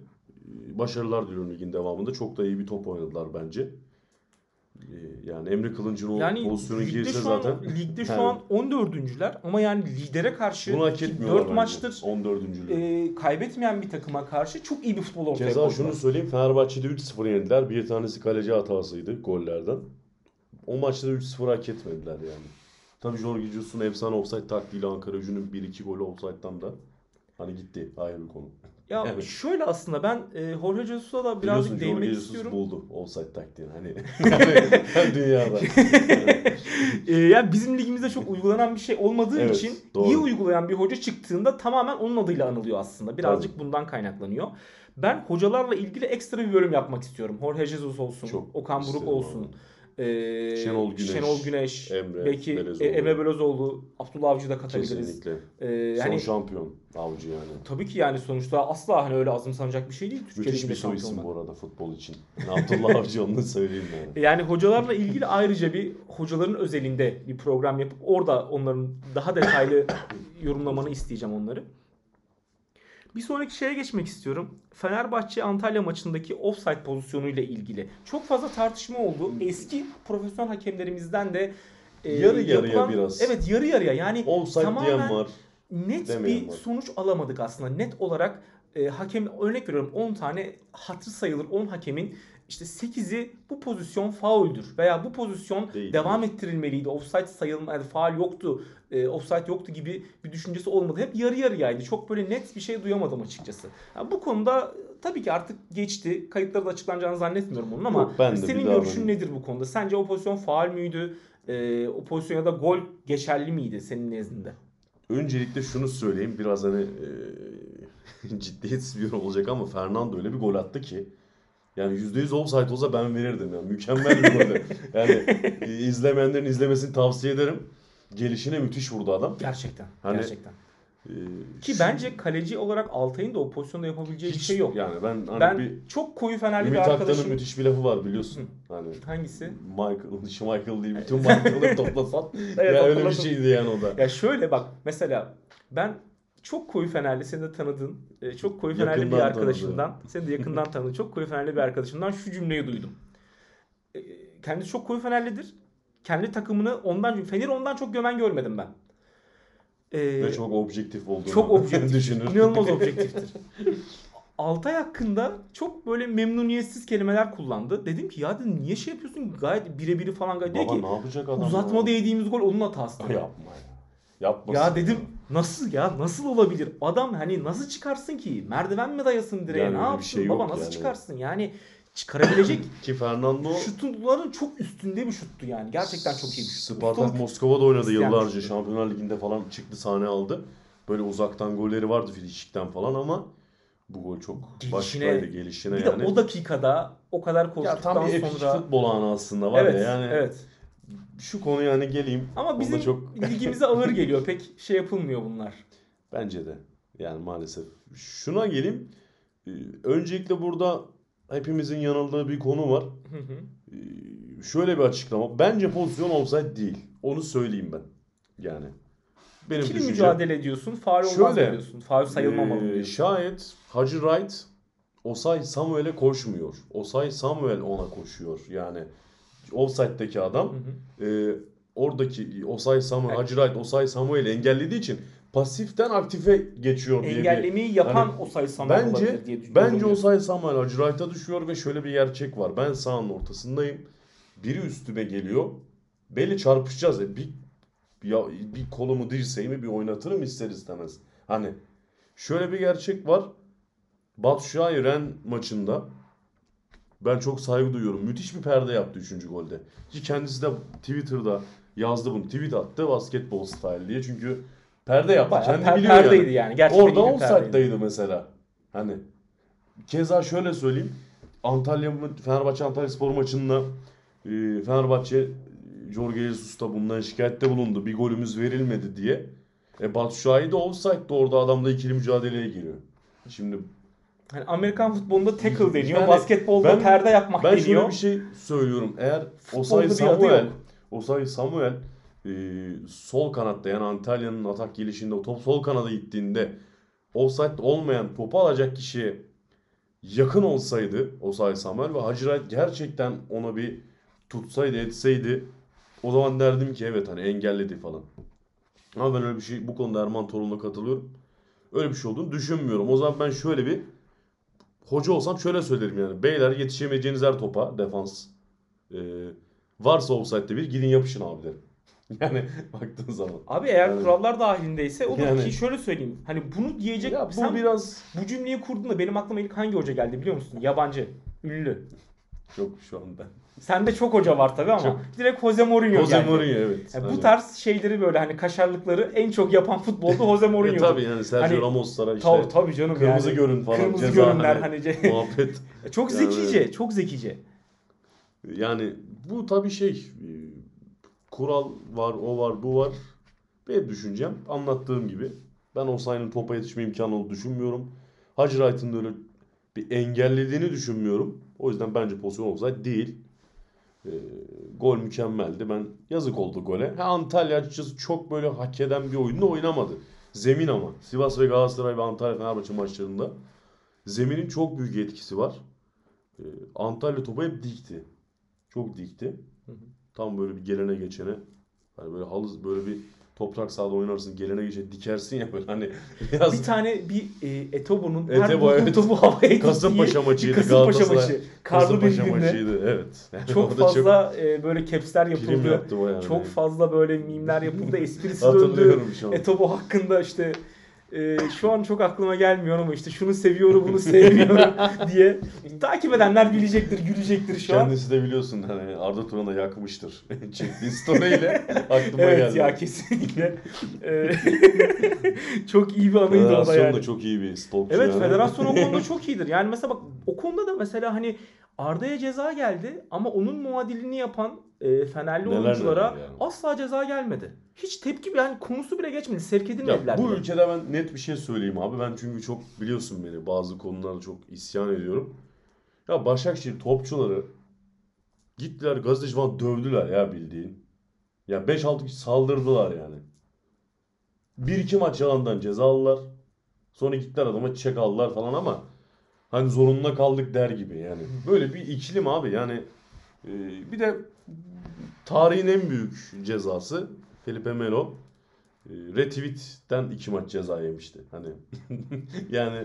S2: başarılar diliyorum ligin devamında. Çok da iyi bir top oynadılar bence. Ee, yani Emre Kılınç'ın o
S1: Yani
S2: girse
S1: an,
S2: zaten
S1: ligde şu
S2: Yani.
S1: an 14'üncüler ama yani lidere karşı
S2: bunu hak
S1: ki
S2: etmiyorlar
S1: 4
S2: bence.
S1: maçtır
S2: 14.
S1: e, kaybetmeyen bir takıma karşı çok iyi bir futbol ortaya
S2: Keza
S1: koydular.
S2: şunu söyleyeyim Fenerbahçe'de 3-0 yenildiler. Bir tanesi kaleci hatasıydı gollerden. O maçta da 3-0 hak etmediler yani. Tabii Jorge Jesus'un efsane offside taktiğiyle Ankara gücünün 1-2 golü offside'dan da hani gitti ayrı bir konu.
S1: Ya
S2: Evet.
S1: şöyle aslında ben e, Jorge Jesus'a da
S2: Biliyorsun
S1: birazcık
S2: Jorge
S1: değinmek
S2: Jesus
S1: istiyorum.
S2: buldu offside taktiğini hani [LAUGHS] dünyada. [LAUGHS]
S1: E, yani bizim ligimizde çok uygulanan bir şey olmadığı
S2: Evet,
S1: için
S2: doğru.
S1: iyi uygulayan bir hoca çıktığında tamamen onun adıyla anılıyor aslında. Birazcık bundan kaynaklanıyor. Ben hocalarla ilgili ekstra bir bölüm yapmak istiyorum. Jorge Jesus olsun,
S2: Çok
S1: Okan Buruk olsun.
S2: abi.
S1: E,
S2: Şenol Güneş,
S1: Şenol Güneş,
S2: Emre
S1: belki
S2: Belezoğlu.
S1: e, Emre Belözoğlu, Abdullah Avcı'yı da katabiliriz.
S2: Kesinlikle.
S1: E,
S2: Son
S1: yani
S2: şampiyon avcı yani.
S1: tabii ki yani sonuçta asla hani öyle azımsanacak bir şey değil Türkiye
S2: Müthiş bir soy isim bu arada futbol için. Abdullah [LAUGHS] Avcı onu da söyleyeyim yani.
S1: Yani hocalarla ilgili ayrıca bir hocaların özelinde bir program yapıp orada onların daha detaylı [COUGHS] yorumlamanı isteyeceğim onları. Bir sonraki şeye geçmek istiyorum. Fenerbahçe Antalya maçındaki offside pozisyonuyla ilgili. Çok fazla tartışma oldu. Eski profesyonel hakemlerimizden de e,
S2: Yarı yarıya biraz.
S1: Evet yarı yarıya. Yani
S2: Offside
S1: tamamen
S2: diyen var.
S1: net bir
S2: var.
S1: sonuç alamadık aslında. Net olarak e, hakem örnek veriyorum 10 tane hatır sayılır 10 hakemin işte 8'i bu pozisyon fauldür veya bu pozisyon
S2: Değil.
S1: devam ettirilmeliydi. Offside sayılma yani faal yoktu. E, offside yoktu gibi bir düşüncesi olmadı. Hep yarı yarıyaydı. Çok böyle net bir şey duyamadım açıkçası. Yani bu konuda e, tabii ki artık geçti. Kayıtları da açıklanacağını zannetmiyorum onun ama
S2: Yok, ben
S1: senin görüşün nedir bu konuda? Sence o pozisyon faal müydü? E, o pozisyon ya da gol geçerli miydi senin nezdinde?
S2: Öncelikle şunu söyleyeyim biraz hani e, [LAUGHS] ciddiyetsiz bir olacak ama Fernando öyle bir gol attı ki yani %100 offside olsa ben verirdim yani mükemmel bir gol. [LAUGHS] yani e, izlemeyenlerin izlemesini tavsiye ederim. Gelişine müthiş vurdu adam.
S1: Gerçekten.
S2: Hani-
S1: gerçekten.
S2: E,
S1: Ki bence kaleci olarak Altay'ın da o pozisyonda yapabileceği bir
S2: hiç
S1: şey yok.
S2: Yani ben hani
S1: ben
S2: bir
S1: çok koyu fenerli
S2: Ümit
S1: bir
S2: Aktan'ın
S1: arkadaşım.
S2: müthiş bir lafı var biliyorsun. Hani
S1: Hangisi?
S2: Michael, Michael değil bütün Michael'ı toplasan [LAUGHS]
S1: Evet,
S2: ya öyle bir şeydi yani o da.
S1: Ya şöyle bak mesela ben çok koyu fenerli seni de tanıdığın e, çok koyu fenerli bir
S2: Yakından
S1: arkadaşımdan seni de yakından tanıdığın çok koyu fenerli bir arkadaşımdan şu cümleyi duydum. E, Kendisi çok koyu fenerlidir. Kendi takımını ondan Fener'i ondan çok gömen görmedim ben. E,
S2: Ve çok objektif olduğunu
S1: Çok objektif. [LAUGHS]
S2: düşünür.
S1: İnanılmaz objektiftir. Altay hakkında çok böyle memnuniyetsiz kelimeler kullandı. Dedim ki ya dedim niye şey yapıyorsun? Gayet birebiri falan gayet.
S2: Baba
S1: ki
S2: ne yapacak adam?
S1: uzatmada
S2: ya?
S1: yediğimiz gol onun hatası.
S2: Yapma ya. Yapmasın.
S1: Ya dedim nasıl ya nasıl olabilir? Adam hani nasıl çıkarsın ki? Merdiven mi dayasın direğe?
S2: Yani
S1: ne
S2: bir
S1: yapsın
S2: şey
S1: baba nasıl
S2: yani.
S1: çıkarsın? Yani çıkarabilecek [LAUGHS]
S2: Ki Fernando
S1: şutların çok üstünde bir şuttu yani. Gerçekten çok iyi bir şut.
S2: Spartak Moskova'da oynadı
S1: bir
S2: yıllarca.
S1: şuttu.
S2: Şampiyonlar Ligi'nde falan çıktı sahne aldı. Böyle uzaktan golleri vardı Frikik'ten falan ama bu gol çok
S1: Gelişine-
S2: başkaydı gelişine
S1: Bir
S2: yani.
S1: de o dakikada o kadar
S2: ya
S1: koştuktan
S2: tam bir epik
S1: sonra
S2: futbol anı aslında var
S1: evet,
S2: ya yani.
S1: evet.
S2: Şu konu yani geleyim.
S1: Ama
S2: Onda
S1: bizim
S2: çok [LAUGHS]
S1: ligimize ağır geliyor. Pek şey yapılmıyor bunlar.
S2: bence de yani maalesef. Şuna geleyim. Ee, Öncelikle burada hepimizin yanıldığı bir konu var.
S1: Hı hı.
S2: Ee, şöyle bir açıklama. Bence pozisyon offside değil. Onu söyleyeyim ben. Yani. Benim düşüncem.
S1: mücadele ediyorsun. Faul olmaz
S2: Şöyle,
S1: diyorsun? Faul sayılmamalı
S2: Ee,
S1: diyorsun?
S2: şayet Hacı Wright Osay Samuel'e koşmuyor. Osay Samuel ona koşuyor. Yani offside'deki adam
S1: Hı hı.
S2: e, oradaki Osay Samuel,
S1: Evet.
S2: Hacı Osay Samuel'i engellediği için pasiften aktife geçiyor diye bir
S1: Engellemeyi yapan
S2: Hani
S1: o sayı Samuel
S2: Bence
S1: diye düşünüyorum.
S2: bence Osay Samuel Hacı düşüyor ve şöyle bir gerçek var. Ben sahanın ortasındayım. Biri üstüme geliyor. Belli çarpışacağız. E, bir ya bir kolumu dirseğimi bir oynatırım ister istemez. Hani şöyle bir gerçek var. Batu Şahin Ren maçında ben çok saygı duyuyorum. Müthiş bir perde yaptı 3. golde. Ki kendisi de Twitter'da yazdı bunu. Tweet attı basketbol style diye. Çünkü perde yaptı.
S1: Bayağı
S2: Kendi
S1: per-
S2: biliyor yani.
S1: perdeydi yani. Gerçekten
S2: Orada offside'daydı mesela. Hani keza şöyle söyleyeyim. Antalya Fenerbahçe Antalya Spor maçında e, Fenerbahçe Jorge Jesus da bundan şikayette bulundu. Bir golümüz verilmedi diye. E Batu Şahin de offside'da orada adamla ikili mücadeleye giriyor. Şimdi
S1: Hani Amerikan futbolunda tackle deniyor.
S2: Yani
S1: basketbolda
S2: ben-
S1: perde yapmak
S2: ben
S1: deniyor.
S2: şöyle bir şey söylüyorum. Eğer Osay Samuel. Osay Samuel e, sol kanatta yani Antalya'nın atak gelişinde o top sol kanada gittiğinde offside olmayan topu alacak kişiye yakın olsaydı Osay Samuel ve Hacı Wright gerçekten ona bir tutsaydı etseydi o zaman derdim ki evet hani engelledi falan. Ama ben öyle bir şey bu konuda Erman Torun'la katılıyorum. Öyle bir şey olduğunu düşünmüyorum. O zaman ben şöyle bir hoca olsam şöyle söylerim yani. Beyler yetişemeyeceğiniz her topa defans e, varsa offside'de bir gidin yapışın abi derim. [LAUGHS] Yani baktığın zaman.
S1: Abi eğer
S2: Yani-
S1: kurallar dahilindeyse olur
S2: Yani-
S1: ki şöyle söyleyeyim. Hani bunu diyecek
S2: Ya bu
S1: sen
S2: biraz
S1: bu cümleyi kurduğunda benim aklıma ilk hangi hoca geldi biliyor musun? Yabancı, ünlü.
S2: çok şu anda.
S1: Sende çok hoca var tabii ama
S2: Çok.
S1: direkt Jose Mourinho
S2: Jose
S1: geldi.
S2: Mourinho evet.
S1: Yani
S2: Aynen.
S1: bu tarz şeyleri böyle hani kaşarlıkları en çok yapan futbolda Jose
S2: E,
S1: Mourinho.
S2: tabii yani Sergio
S1: Hani-
S2: Ramos'lara işte
S1: Tabii, tabii canım
S2: kırmızı
S1: yani.
S2: görün falan.
S1: Kırmızı
S2: ceza
S1: görünler
S2: hani,
S1: hani.
S2: muhabbet.
S1: çok
S2: Yani
S1: zekice, çok zekice.
S2: Yani bu tabii şey e, kural var, o var, bu var. Benim düşüncem anlattığım gibi. Ben Osayi'nin topa yetişme imkanı olduğunu düşünmüyorum. Hacı Wright'ın öyle bir engellediğini düşünmüyorum. O yüzden bence pozisyon offside değil. E, gol mükemmeldi. Ben yazık oldu gole. Ha, Antalya açıkçası çok böyle hak eden bir oyunda oynamadı. Zemin ama. Sivas ve Galatasaray ve Antalya Fenerbahçe maçlarında zeminin çok büyük etkisi var. E, Antalya topu hep dikti. Çok dikti.
S1: Hı hı.
S2: Tam böyle bir gelene geçene. Hani böyle halı böyle bir toprak sahada oynarsın gelene geçe dikersin ya böyle hani biraz
S1: Bir tane bir e, Etobo'nun her
S2: Etebo,
S1: bulduğu
S2: evet.
S1: topu havaya
S2: Kasımpaşa
S1: diktiği
S2: maçıydı,
S1: Kasımpaşa maçı. Karlı bir
S2: Kasımpaşa
S1: günde.
S2: maçıydı evet. Yani
S1: Çok fazla e, böyle capsler
S2: çok
S1: yapıldı.
S2: yani.
S1: Çok fazla böyle mimler yapıldı. Esprisi [LAUGHS] döndü. Etobo hakkında işte e, şu an çok aklıma gelmiyor ama işte şunu seviyorum bunu sevmiyorum [LAUGHS] diye takip edenler bilecektir, gülecektir şu an.
S2: Kendisi de biliyorsun hani Arda Turan'ı da yakmıştır. [LAUGHS] Çektiği story'le aklıma
S1: Evet
S2: geldi.
S1: ya kesinlikle. E, [LAUGHS] çok iyi bir anıydı o da
S2: Federasyon
S1: yani.
S2: da çok iyi bir stokçu
S1: Evet
S2: yani.
S1: federasyon o konuda çok iyidir. Yani mesela bak o konuda da mesela hani Arda'ya ceza geldi ama onun muadilini yapan e, Fenerli
S2: Neler
S1: oyunculara
S2: yani.
S1: asla ceza gelmedi. Hiç tepki yani konusu bile geçmedi. Sevk
S2: Ya
S1: edilmediler.
S2: bu
S1: bile.
S2: ülkede ben net bir şey söyleyeyim abi. Ben çünkü çok biliyorsun beni bazı konularda çok isyan ediyorum. Ya Başakşehir topçuları gittiler gazeteci falan dövdüler ya bildiğin. Ya 5-6 kişi saldırdılar yani. 1-2 maç yalandan ceza aldılar. Sonra gittiler adama çek aldılar falan ama hani zorunlu kaldık der gibi yani. Böyle bir ikilim abi yani. e, bir de tarihin en büyük cezası Felipe Melo e, retweet'ten iki maç ceza yemişti. Hani [LAUGHS] yani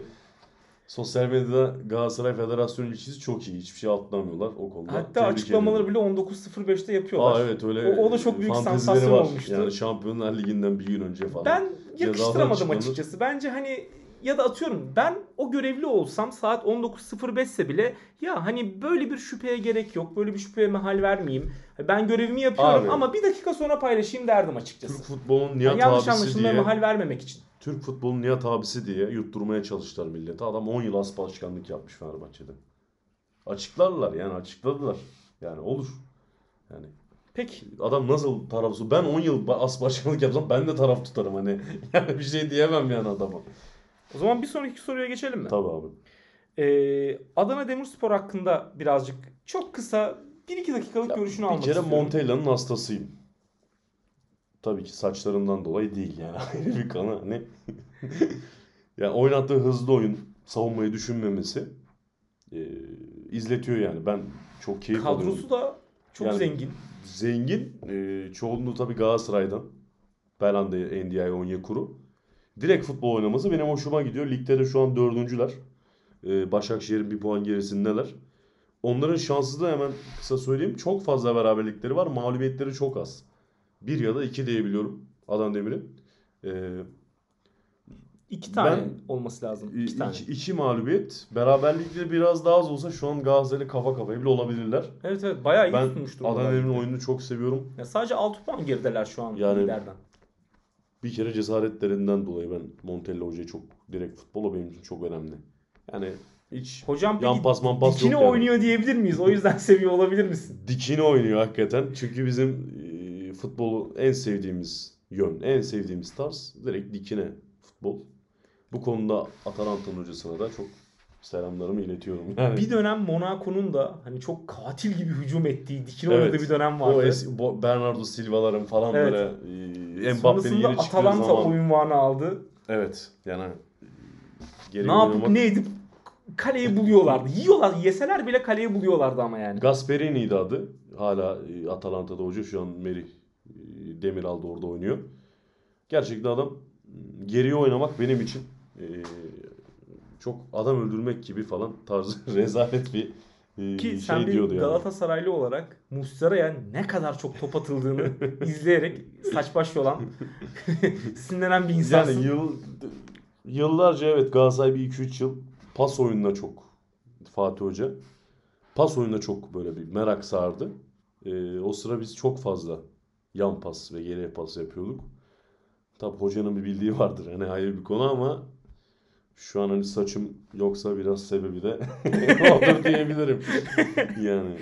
S2: sosyal medyada Galatasaray Federasyon ilişkisi çok iyi. Hiçbir şey atlamıyorlar o konuda.
S1: Hatta
S2: Tebrik
S1: açıklamaları
S2: ediyorum.
S1: bile 19.05'te yapıyorlar.
S2: Aa evet öyle
S1: O- o da çok büyük sansasyon
S2: var.
S1: olmuştu.
S2: Yani Şampiyonlar Ligi'nden bir gün önce falan.
S1: Ben yakıştıramadım açıkçası. Bence hani ya da atıyorum ben o görevli olsam saat 19.05 ise bile ya hani böyle bir şüpheye gerek yok. Böyle bir şüpheye mahal vermeyeyim. Ben görevimi yapıyorum
S2: Abi.
S1: ama bir dakika sonra paylaşayım derdim açıkçası.
S2: Türk futbolunun
S1: Yani
S2: Nihat
S1: yanlış
S2: abisi diye
S1: mahal vermemek için.
S2: Türk futbolunun Nihat abisi diye yutturmaya çalıştılar millete. Adam 10 yıl as başkanlık yapmış Fenerbahçe'de. Açıklarlar yani açıkladılar. Yani olur. Yani
S1: Peki
S2: adam nasıl tarafsız? Ben 10 yıl as başkanlık yapsam ben de taraf tutarım hani. [LAUGHS] Yani bir şey diyemem yani adama.
S1: O zaman bir sonraki soruya geçelim mi?
S2: Tabii abi.
S1: Ee, Adana Demirspor hakkında birazcık çok kısa 1-2 dakikalık görüşünü
S2: Bir
S1: almak
S2: kere
S1: istiyorum.
S2: Montella'nın hastasıyım. Tabii ki saçlarından dolayı değil yani [LAUGHS] ayrı bir konu hani. [LAUGHS] yani oynattığı hızlı oyun, savunmayı düşünmemesi e, izletiyor yani. Ben çok keyif alıyorum.
S1: Kadrosu da çok
S2: Yani-
S1: zengin.
S2: Zengin, e, çoğunluğu tabii Galatasaray'dan. Belhanda, Ndiaye, Onyekuru. Direkt futbol oynaması benim hoşuma gidiyor. Ligde de şu an dördüncüler. E, Başakşehir'in bir puan gerisindeler. Onların şansı da hemen kısa söyleyeyim. Çok fazla beraberlikleri var. Mağlubiyetleri çok az. Bir ya da iki diyebiliyorum Adana Demir'in. E,
S1: İki tane
S2: Ben-
S1: olması lazım.
S2: İ-
S1: İki tane.
S2: iki, iki mağlubiyet. Beraberlikleri biraz daha az olsa şu an Galatasaray'la kafa kafaya bile olabilirler.
S1: Evet evet bayağı iyi
S2: Ben
S1: tutmuş
S2: Adana
S1: durumdalar.
S2: Demir'in oyununu çok seviyorum.
S1: Ya sadece 6 puan gerideler şu an
S2: Yani-
S1: liderden.
S2: Bir kere cesaretlerinden dolayı ben Montella hocayı çok direkt futbolu benim için çok önemli. Yani hiç
S1: Hocam
S2: yan
S1: peki
S2: pas man pas
S1: dikini
S2: yok yani.
S1: oynuyor diyebilir miyiz? O yüzden [LAUGHS] seviyor olabilir misin?
S2: Dikini oynuyor hakikaten. Çünkü bizim e, futbolu en sevdiğimiz yön, en sevdiğimiz tarz direkt dikine futbol. Bu konuda Atalanta'nın hocasına da çok selamlarımı iletiyorum. Yani
S1: Bir dönem Monaco'nun da hani çok katil gibi hücum ettiği, dikine
S2: Evet.
S1: oynadığı bir dönem
S2: o
S1: vardı.
S2: es- bo- Bernardo Silva'ların falan
S1: Evet.
S2: böyle e, Mbappe'nin yeni çıktığı
S1: Atalanta
S2: zaman
S1: oyunvanı aldı.
S2: evet yani geri
S1: ne yapıp ne edip kaleyi buluyorlardı. Yiyorlar, yeseler bile kaleyi buluyorlardı ama yani.
S2: Gasperini'ydi adı. Hala e, Atalanta'da hoca. Şu an Merih e, Demiral'da orada oynuyor. Gerçekten adam geriye oynamak benim için e, çok adam öldürmek gibi falan tarzı [LAUGHS] rezalet bir e,
S1: Ki
S2: şey
S1: sen bir
S2: diyordu yani.
S1: Galatasaraylı olarak Muslera'ya ne kadar çok top atıldığını [LAUGHS] izleyerek saç baş olan [LAUGHS] sinirlenen bir insansın.
S2: Yani yıl, yıllarca evet Galatasaray bir 2-3 yıl pas oyununa çok Fatih Hoca pas oyununa çok böyle bir merak sardı. Ee, o sıra biz çok fazla yan pas ve geriye pas yapıyorduk. Tabi hocanın bir bildiği vardır hani ayrı bir konu ama şu an hani saçım yoksa biraz sebebi de [LAUGHS] odur diyebilirim. [LAUGHS] Yani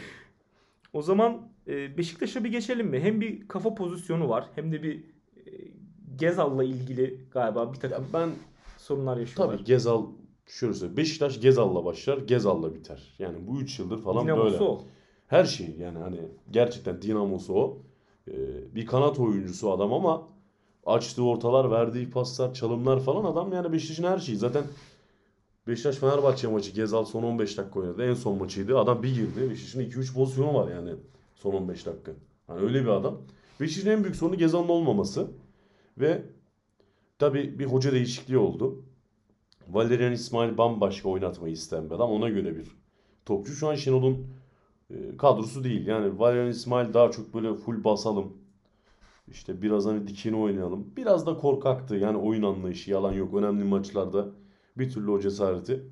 S1: O zaman e, Beşiktaş'a bir geçelim mi? Hem bir kafa pozisyonu var hem de bir e, Gezal'la ilgili galiba bir
S2: ya
S1: takım
S2: ben
S1: sorunlar yaşıyorlar.
S2: tabii Gezal şöyle söyleyeyim. Beşiktaş Gezal'la başlar, Gezal'la biter. Yani bu 3 yıldır falan
S1: Dinamosu
S2: böyle.
S1: o.
S2: Her şey yani hani gerçekten dinamosu o. Ee, bir kanat oyuncusu adam ama açtığı ortalar, verdiği paslar, çalımlar falan adam yani Beşiktaş'ın her şeyi. Zaten Beşiktaş Fenerbahçe maçı Gezal son 15 dakika oynadı. En son maçıydı. Adam bir girdi. Beşiktaş'ın 2-3 pozisyonu var yani son 15 dakika. Hani öyle bir adam. Beşiktaş'ın en büyük sorunu Gezal'ın olmaması ve tabii bir hoca değişikliği oldu. Valerian İsmail bambaşka oynatmayı isteyen bir adam. Ona göre bir topçu. Şu an Şenol'un e, kadrosu değil. Yani Valerian İsmail daha çok böyle full basalım. İşte biraz hani dikini oynayalım. Biraz da korkaktı. Yani oyun anlayışı yalan yok. Önemli maçlarda bir türlü o cesareti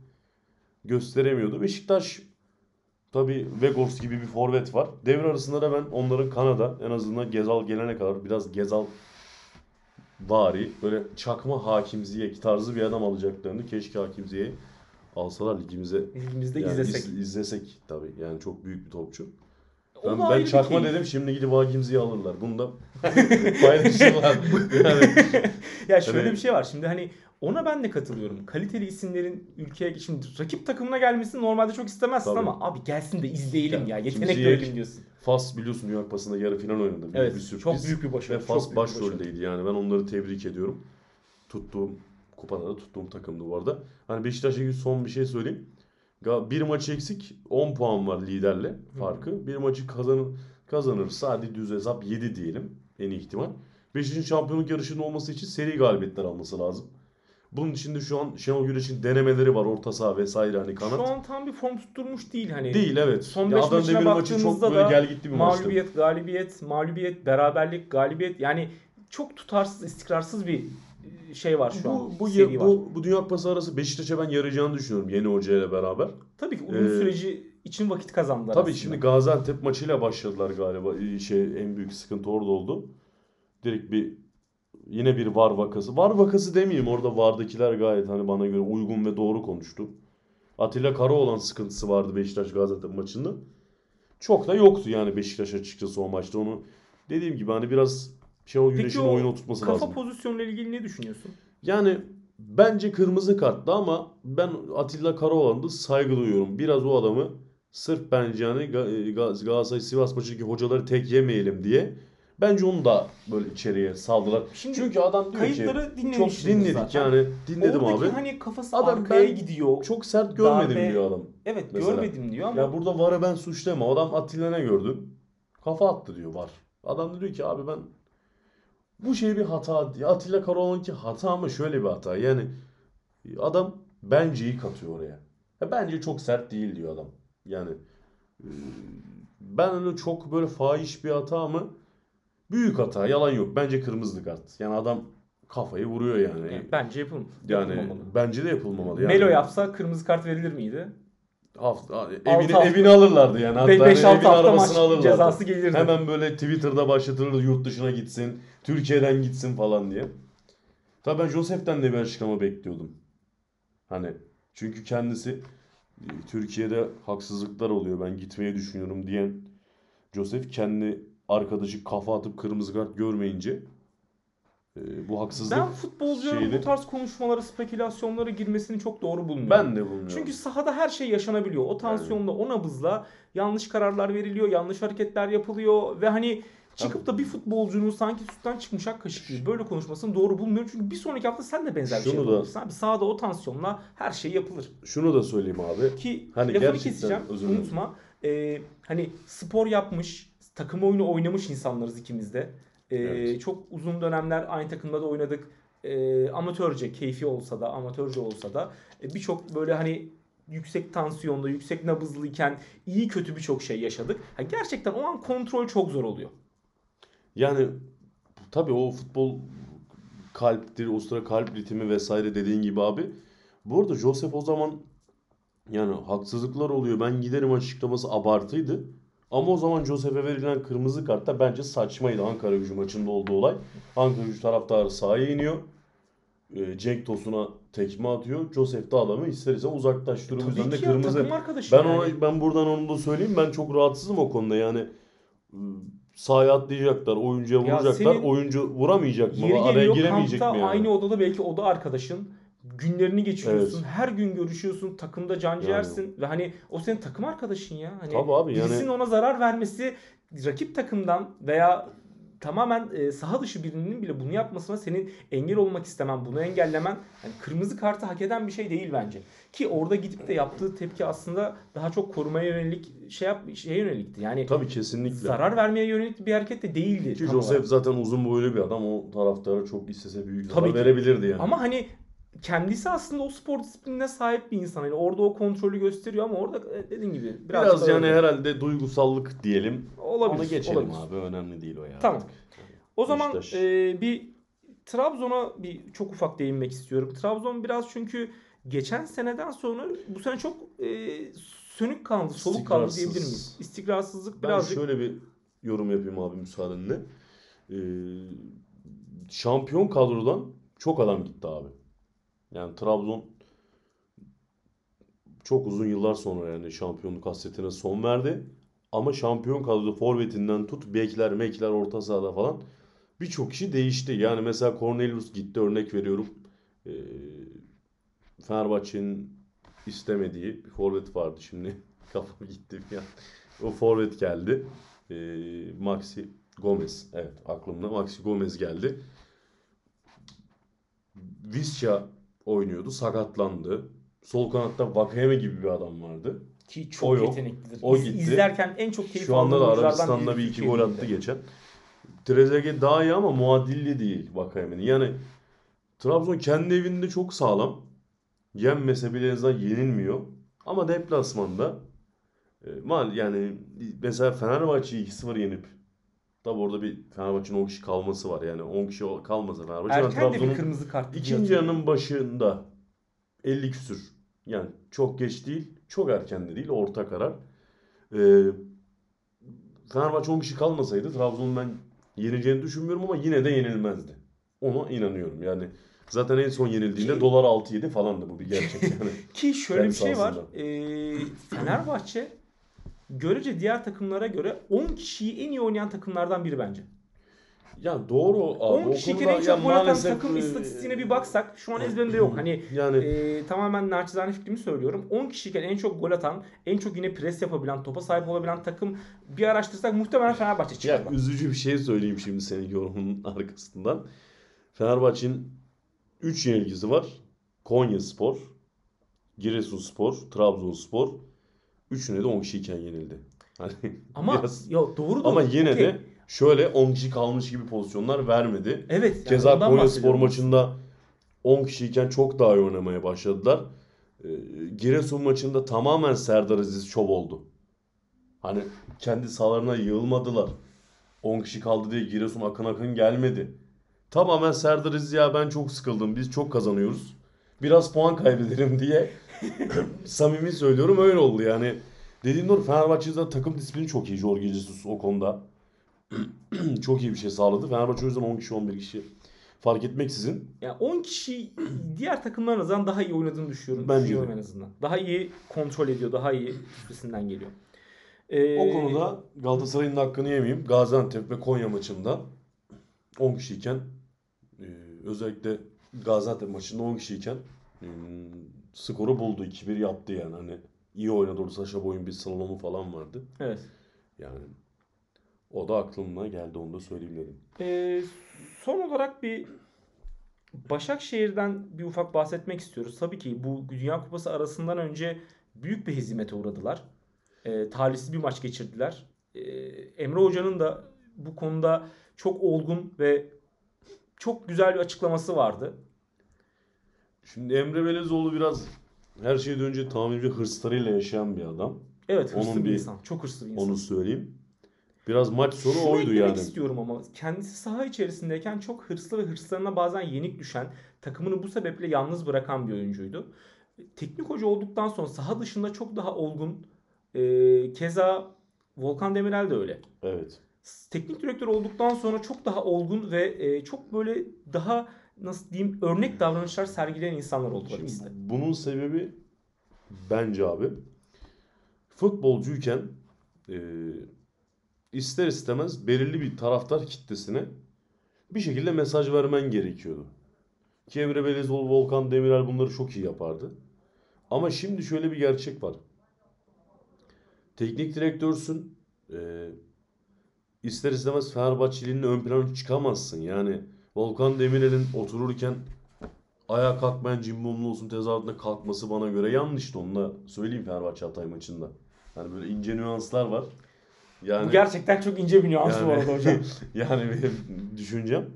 S2: gösteremiyordu. Beşiktaş tabii Vegors gibi bir forvet var. Devre arasında da ben onların Kanada en azından Gezal gelene kadar biraz Gezal vari böyle çakma Hakim Ziyech tarzı bir adam alacaklarını keşke Hakim Ziyech'i alsalar ligimize
S1: Elimizde
S2: yani
S1: izlesek.
S2: iz- izlesek tabii. Yani çok büyük bir topçu. Ben, ben çakma
S1: keyif.
S2: dedim şimdi gidip Hakimzi'yi alırlar. Bunu da [LAUGHS] paylaşırlar. Yani, [LAUGHS]
S1: Ya şöyle
S2: Hani-
S1: bir şey var. Şimdi hani ona ben de katılıyorum. Kaliteli isimlerin ülkeye şimdi rakip takımına gelmesini normalde çok istemezsin
S2: Tabii.
S1: ama abi gelsin de izleyelim
S2: Ya,
S1: ya. Yetenek görelim diyorsun.
S2: Fas biliyorsun New York Pası'nda yarı final oynadı.
S1: Evet.
S2: bir sürpriz.
S1: Çok büyük bir başarı.
S2: Ve Fas başroldeydi yani. Ben onları tebrik ediyorum. Tuttuğum kupada da tuttuğum takımdı bu arada. Hani Beşiktaş'a ilgili son bir şey söyleyeyim. Bir maçı eksik 10 puan var liderle farkı. Bir maçı kazanır, kazanırsa hadi düz hesap 7 diyelim en iyi ihtimal. Beşiktaş'ın şampiyonluk yarışının olması için seri galibiyetler alması lazım. Bunun için de şu an Şenol Güneş'in denemeleri var orta saha vesaire hani kanat.
S1: Şu an tam bir form tutturmuş değil hani.
S2: Değil evet.
S1: Son
S2: Ya
S1: beş
S2: Adana
S1: maçına
S2: Demir maçı çok böyle gel gitti bir maçtı.
S1: Mağlubiyet, galibiyet, mağlubiyet, beraberlik, galibiyet yani çok tutarsız, istikrarsız bir şey var şu an.
S2: Bu, bu,
S1: seri var.
S2: bu, bu Dünya Kupası arası Beşiktaş'a ben yarayacağını düşünüyorum yeni hocayla beraber.
S1: Tabii ki uzun
S2: Ee,
S1: süreci için vakit kazandılar
S2: Tabii
S1: aslında.
S2: şimdi Gaziantep maçıyla başladılar galiba. Şey en büyük sıkıntı orada oldu. Direkt bir yine bir var vakası. Var vakası demeyeyim orada vardakiler gayet hani bana göre uygun ve doğru konuştu. Atilla Karaoğlan sıkıntısı vardı Beşiktaş Gaziantep maçında. Çok da yoktu yani Beşiktaş açıkçası o maçta onu. Dediğim gibi hani biraz Şenol
S1: Peki
S2: Güneş'in
S1: o
S2: oyunu oturtması
S1: Kafa
S2: lazım.
S1: pozisyonuyla ilgili ne düşünüyorsun?
S2: Yani bence kırmızı karttı ama ben Atilla Karaoğlan'da saygı duyuyorum. Biraz o adamı Sırf bence yani Ga- Galatasaray Sivas maçındaki hocaları tek yemeyelim diye bence onu da böyle içeriye saldılar.
S1: Şimdi
S2: Çünkü adam diyor ki
S1: Kayıtları
S2: çok
S1: dinlemişsiniz
S2: dinledik
S1: zaten.
S2: yani dinledim
S1: Oradaki
S2: abi.
S1: hani kafası
S2: Adam
S1: arkaya
S2: ben
S1: gidiyor.
S2: Çok sert görmedim
S1: darbe-
S2: diyor adam.
S1: evet
S2: mesela.
S1: görmedim diyor ama
S2: Ya burada VAR'ı ben suçlamam. Adam Atilla ne gördün? Kafa attı diyor VAR. Adam da diyor ki abi ben bu şey bir hata. Atilla Karaoğlan'ınki hata ama şöyle bir hata. Yani adam benceyi katıyor oraya. Ya bence çok sert değil diyor adam. Yani e, ben öyle çok böyle fahiş bir hata mı? Büyük hata. Yalan yok. Bence kırmızı kart. Yani adam kafayı vuruyor yani.
S1: Yani bence yapın,
S2: Yani
S1: yapılmamalı.
S2: bence de yapılmamalı. Yani.
S1: Melo yapsa kırmızı kart verilir miydi?
S2: Hafta, evini,
S1: hafta-
S2: evini alırlardı yani. Hatta
S1: 5-6
S2: hani
S1: hafta maç
S2: arabasını alırlardı.
S1: cezası gelirdi.
S2: Hemen böyle Twitter'da başlatılır yurt dışına gitsin, Türkiye'den gitsin falan diye. Tabii ben Josep'ten de bir açıklama bekliyordum. Hani çünkü kendisi e, Türkiye'de haksızlıklar oluyor ben gitmeyi düşünüyorum diyen Joseph kendi arkadaşı kafa atıp kırmızı kart görmeyince e, bu haksızlık
S1: Ben futbolcuların
S2: şeyini-
S1: bu tarz konuşmalara, spekülasyonlara girmesini çok doğru bulmuyorum.
S2: ben de bulmuyorum.
S1: Çünkü sahada her şey yaşanabiliyor. O tansiyonla, o nabızla yanlış kararlar veriliyor, yanlış hareketler yapılıyor ve hani çıkıp da bir futbolcunun sanki sütten çıkmış ak kaşık gibi böyle konuşmasını doğru bulmuyorum. Çünkü bir sonraki hafta sen de benzer bir şey
S2: Şunu da-
S1: yapabilirsin. Abi sahada o tansiyonla her şey yapılır.
S2: Şunu da söyleyeyim abi.
S1: Ki
S2: Hani
S1: lafını
S2: gerçekten,
S1: keseceğim.
S2: özür dilerim.
S1: Unutma. Ee, hani spor yapmış, takım oyunu oynamış insanlarız ikimiz de. Ee,
S2: Evet.
S1: Çok uzun dönemler aynı takımda da oynadık. Ee, amatörce, keyfi olsa da, amatörce olsa da e, birçok böyle hani yüksek tansiyonda, yüksek nabızlıyken iyi kötü birçok şey yaşadık. Ha, gerçekten o an kontrol çok zor oluyor.
S2: Yani tabii o futbol kalptir, o sıra kalp ritmi vesaire dediğin gibi abi. Bu arada Joseph o zaman yani haksızlıklar oluyor. Ben giderim açıklaması abartıydı. Ama o zaman Joseph'e verilen kırmızı kart da bence saçmaydı Ankara gücü maçında olduğu olay. Ankara gücü taraftarı sahaya iniyor. Ee, Cenk Tosun'a tekme atıyor. Joseph de adamı ister istemez uzaklaştırıyor. Yüzden
S1: Tabii
S2: de
S1: ki ya,
S2: kırmızı.
S1: takım arkadaşı
S2: Ben
S1: yani.
S2: ona ben buradan onu da söyleyeyim. Ben çok rahatsızım o konuda. Yani ıı, sahaya atlayacaklar, oyuncuya
S1: Ya
S2: vuracaklar. Oyuncu vuramayacak mı? Araya giremeyecek mi yani?
S1: aynı odada belki oda arkadaşın. Günlerini geçiriyorsun. Her gün görüşüyorsun. Takımda can ciğersin. Ve hani o senin takım arkadaşın ya. Hani
S2: Tabii abi yani-
S1: birisinin ona zarar vermesi rakip takımdan veya tamamen e, saha dışı birinin bile bunu yapmasına senin engel olmak istemen, bunu engellemen hani kırmızı kartı hak eden bir şey değil bence. Ki orada gidip de yaptığı tepki aslında daha çok korumaya yönelik şey yap şeye yönelikti. Yani
S2: Tabii kesinlikle.
S1: zarar vermeye yönelik bir hareket de değildi.
S2: Ki Joseph
S1: olarak.
S2: zaten uzun boylu bir adam. O taraftara çok istese büyük zarar
S1: Tabii ki.
S2: verebilirdi yani.
S1: Ama hani kendisi aslında o spor disiplinine sahip bir insan. Yani orada o kontrolü gösteriyor ama orada e, dediğin gibi
S2: Biraz
S1: birazcık
S2: yani
S1: öyle.
S2: herhalde duygusallık diyelim.
S1: olabilir.
S2: Ona geçelim
S1: olabilir.
S2: abi. Önemli değil o ya.
S1: Tamam. O zaman
S2: Beşiktaş.
S1: e, bir Trabzon'a bir çok ufak değinmek istiyorum. Trabzon biraz çünkü geçen seneden sonra bu sene çok e, sönük kaldı, soluk kaldı diyebilir miyiz? İstikrarsızlık
S2: Ben
S1: birazcık
S2: şöyle bir yorum yapayım abi müsaadenle. Ee, şampiyon kadrodan çok adam gitti abi. Yani Trabzon çok uzun yıllar sonra yani şampiyonluk hasretine son verdi. Ama şampiyon kadroda forvetinden tut bekler mekler orta sahada falan birçok kişi değişti. Yani mesela Cornelius gitti örnek veriyorum. Ee, Fenerbahçe'nin istemediği bir forvet vardı şimdi. [LAUGHS] Kafam gitti bir. O forvet geldi. Ee, Maxi Gomez. Evet aklımda Maxi Gomez geldi. Visca oynuyordu. Sakatlandı. Sol kanatta Vakayeme gibi bir adam vardı.
S1: ki çok
S2: O yok.
S1: yeteneklidir.
S2: O gitti.
S1: İzlerken en çok keyif
S2: Şu anda da Arabistan'da bir iki gol attı geçen. Trezeguet daha iyi ama muadilli değil Vakayeme'nin. Yani Trabzon kendi evinde çok sağlam. Yenmese bile en azından yenilmiyor. Ama deplasmanda e, mal yani mesela Fenerbahçe'yi 2-0 yenip tabi orada bir Fenerbahçe'nin 10 kişi kalması var. Yani 10 kişi kalmasa Fenerbahçe.
S1: Erken de bir kırmızı kart.
S2: İkinci yarının başında 50 küsür. Yani çok geç değil, çok erken de değil, orta karar. Ee, Fenerbahçe 10 kişi kalmasaydı Trabzon'un ben yeneceğini düşünmüyorum ama yine de yenilmezdi. Ona inanıyorum. Yani zaten en son yenildiğinde
S1: Ki-
S2: dolar 6-7 falandı bu bir gerçek yani. [LAUGHS]
S1: Ki şöyle bir şey var. Ee, Fenerbahçe görece diğer takımlara göre 10 kişiyi en iyi oynayan takımlardan biri bence.
S2: Ya doğru abi.
S1: 10
S2: o
S1: kişiyken en çok gol atan takım
S2: e,
S1: istatistiğine bir baksak şu an ezberimde yok. Hani [LAUGHS]
S2: yani
S1: e, tamamen naçizane fikrimi söylüyorum. 10 kişiyken en çok gol atan, en çok yine pres yapabilen, topa sahip olabilen takım bir araştırsak muhtemelen Fenerbahçe çıkar.
S2: ya üzücü bir şey söyleyeyim şimdi senin yorumunun [LAUGHS] arkasından. Fenerbahçe'nin 3 yenilgisi var. Konyaspor, Giresunspor, Trabzonspor. Üçüne de 10 kişiyken yenildi. Hani [LAUGHS]
S1: Ama
S2: biraz-
S1: yo doğru da
S2: ama yine
S1: okey.
S2: de şöyle 10 kişi kalmış gibi pozisyonlar vermedi.
S1: evet yani
S2: Keza
S1: ondan
S2: Konyaspor
S1: bahsediyorum.
S2: maçında 10 kişiyken çok daha iyi oynamaya başladılar. Ee, Giresun maçında tamamen Serdar Aziz şov oldu. Hani kendi sahalarına yığılmadılar. 10 kişi kaldı diye Giresun akın akın gelmedi. Tamamen Serdar Aziz ya ben çok sıkıldım biz çok kazanıyoruz. Biraz puan kaybedelim [LAUGHS] diye [LAUGHS] samimi söylüyorum öyle oldu yani. Dediğim doğru Fenerbahçe'de takım disiplini çok iyi Jorge Jesus o konuda. [CLEARS THROAT] çok iyi bir şey sağladı. Fenerbahçe o yüzden 10 kişi 11 kişi fark etmeksizin
S1: Yani 10 kişi diğer takımların azından daha iyi oynadığını düşünüyorum.
S2: Bence
S1: düşünüyorum en azından. Daha iyi kontrol ediyor, daha iyi üstesinden geliyor. Ee,
S2: O konuda Galatasaray'ın hakkını yemeyeyim. Gaziantep ve Konya maçında 10 kişiyken e, özellikle Gaziantep maçında 10 kişiyken e, skoru buldu. 2-1 yaptı yani. Hani iyi oynadı orada Saşa Boy'un bir slalomu falan vardı.
S1: Evet.
S2: Yani o da aklımda geldi onu da söyleyeyim dedim.
S1: Ee, son olarak bir Başakşehir'den bir ufak bahsetmek istiyoruz. Tabii ki bu Dünya Kupası arasından önce büyük bir hezimete uğradılar. Ee, talihsiz bir maç geçirdiler. Ee, Emre Hoca'nın da bu konuda çok olgun ve çok güzel bir açıklaması vardı.
S2: Şimdi Emre Belezoğlu biraz her şeyden önce tamirci hırslarıyla yaşayan bir adam.
S1: Evet hırslı
S2: Onun
S1: bir
S2: bir-
S1: insan. Çok hırslı bir insan.
S2: Onu söyleyeyim. Biraz maç sonu
S1: Şunu
S2: oydu yani.
S1: istiyorum ama kendisi saha içerisindeyken çok hırslı ve hırslarına bazen yenik düşen, takımını bu sebeple yalnız bırakan bir oyuncuydu. Teknik hoca olduktan sonra saha dışında çok daha olgun. Ee, keza Volkan Demirel de öyle.
S2: Evet.
S1: Teknik direktör olduktan sonra çok daha olgun ve e, çok böyle daha nasıl diyeyim örnek davranışlar sergileyen insanlar oldular
S2: Şimdi
S1: ikisi de.
S2: bunun sebebi bence abi futbolcuyken e, ister istemez belirli bir taraftar kitlesine bir şekilde mesaj vermen gerekiyordu. Ki Emre Belezoğlu, Volkan Demirel bunları çok iyi yapardı. Ama şimdi şöyle bir gerçek var. Teknik direktörsün. E, ister istemez Fenerbahçeli'nin ön plana çıkamazsın. Yani Volkan Demirel'in otururken ayağa kalkmayan cimbomlu olsun tezahüratında kalkması bana göre yanlıştı. Onu da söyleyeyim Fenerbahçe Hatay maçında. Yani böyle ince nüanslar var. Yani
S1: Bu gerçekten çok ince bir nüans bu
S2: yani-
S1: arada hocam. [LAUGHS]
S2: yani benim düşüncem.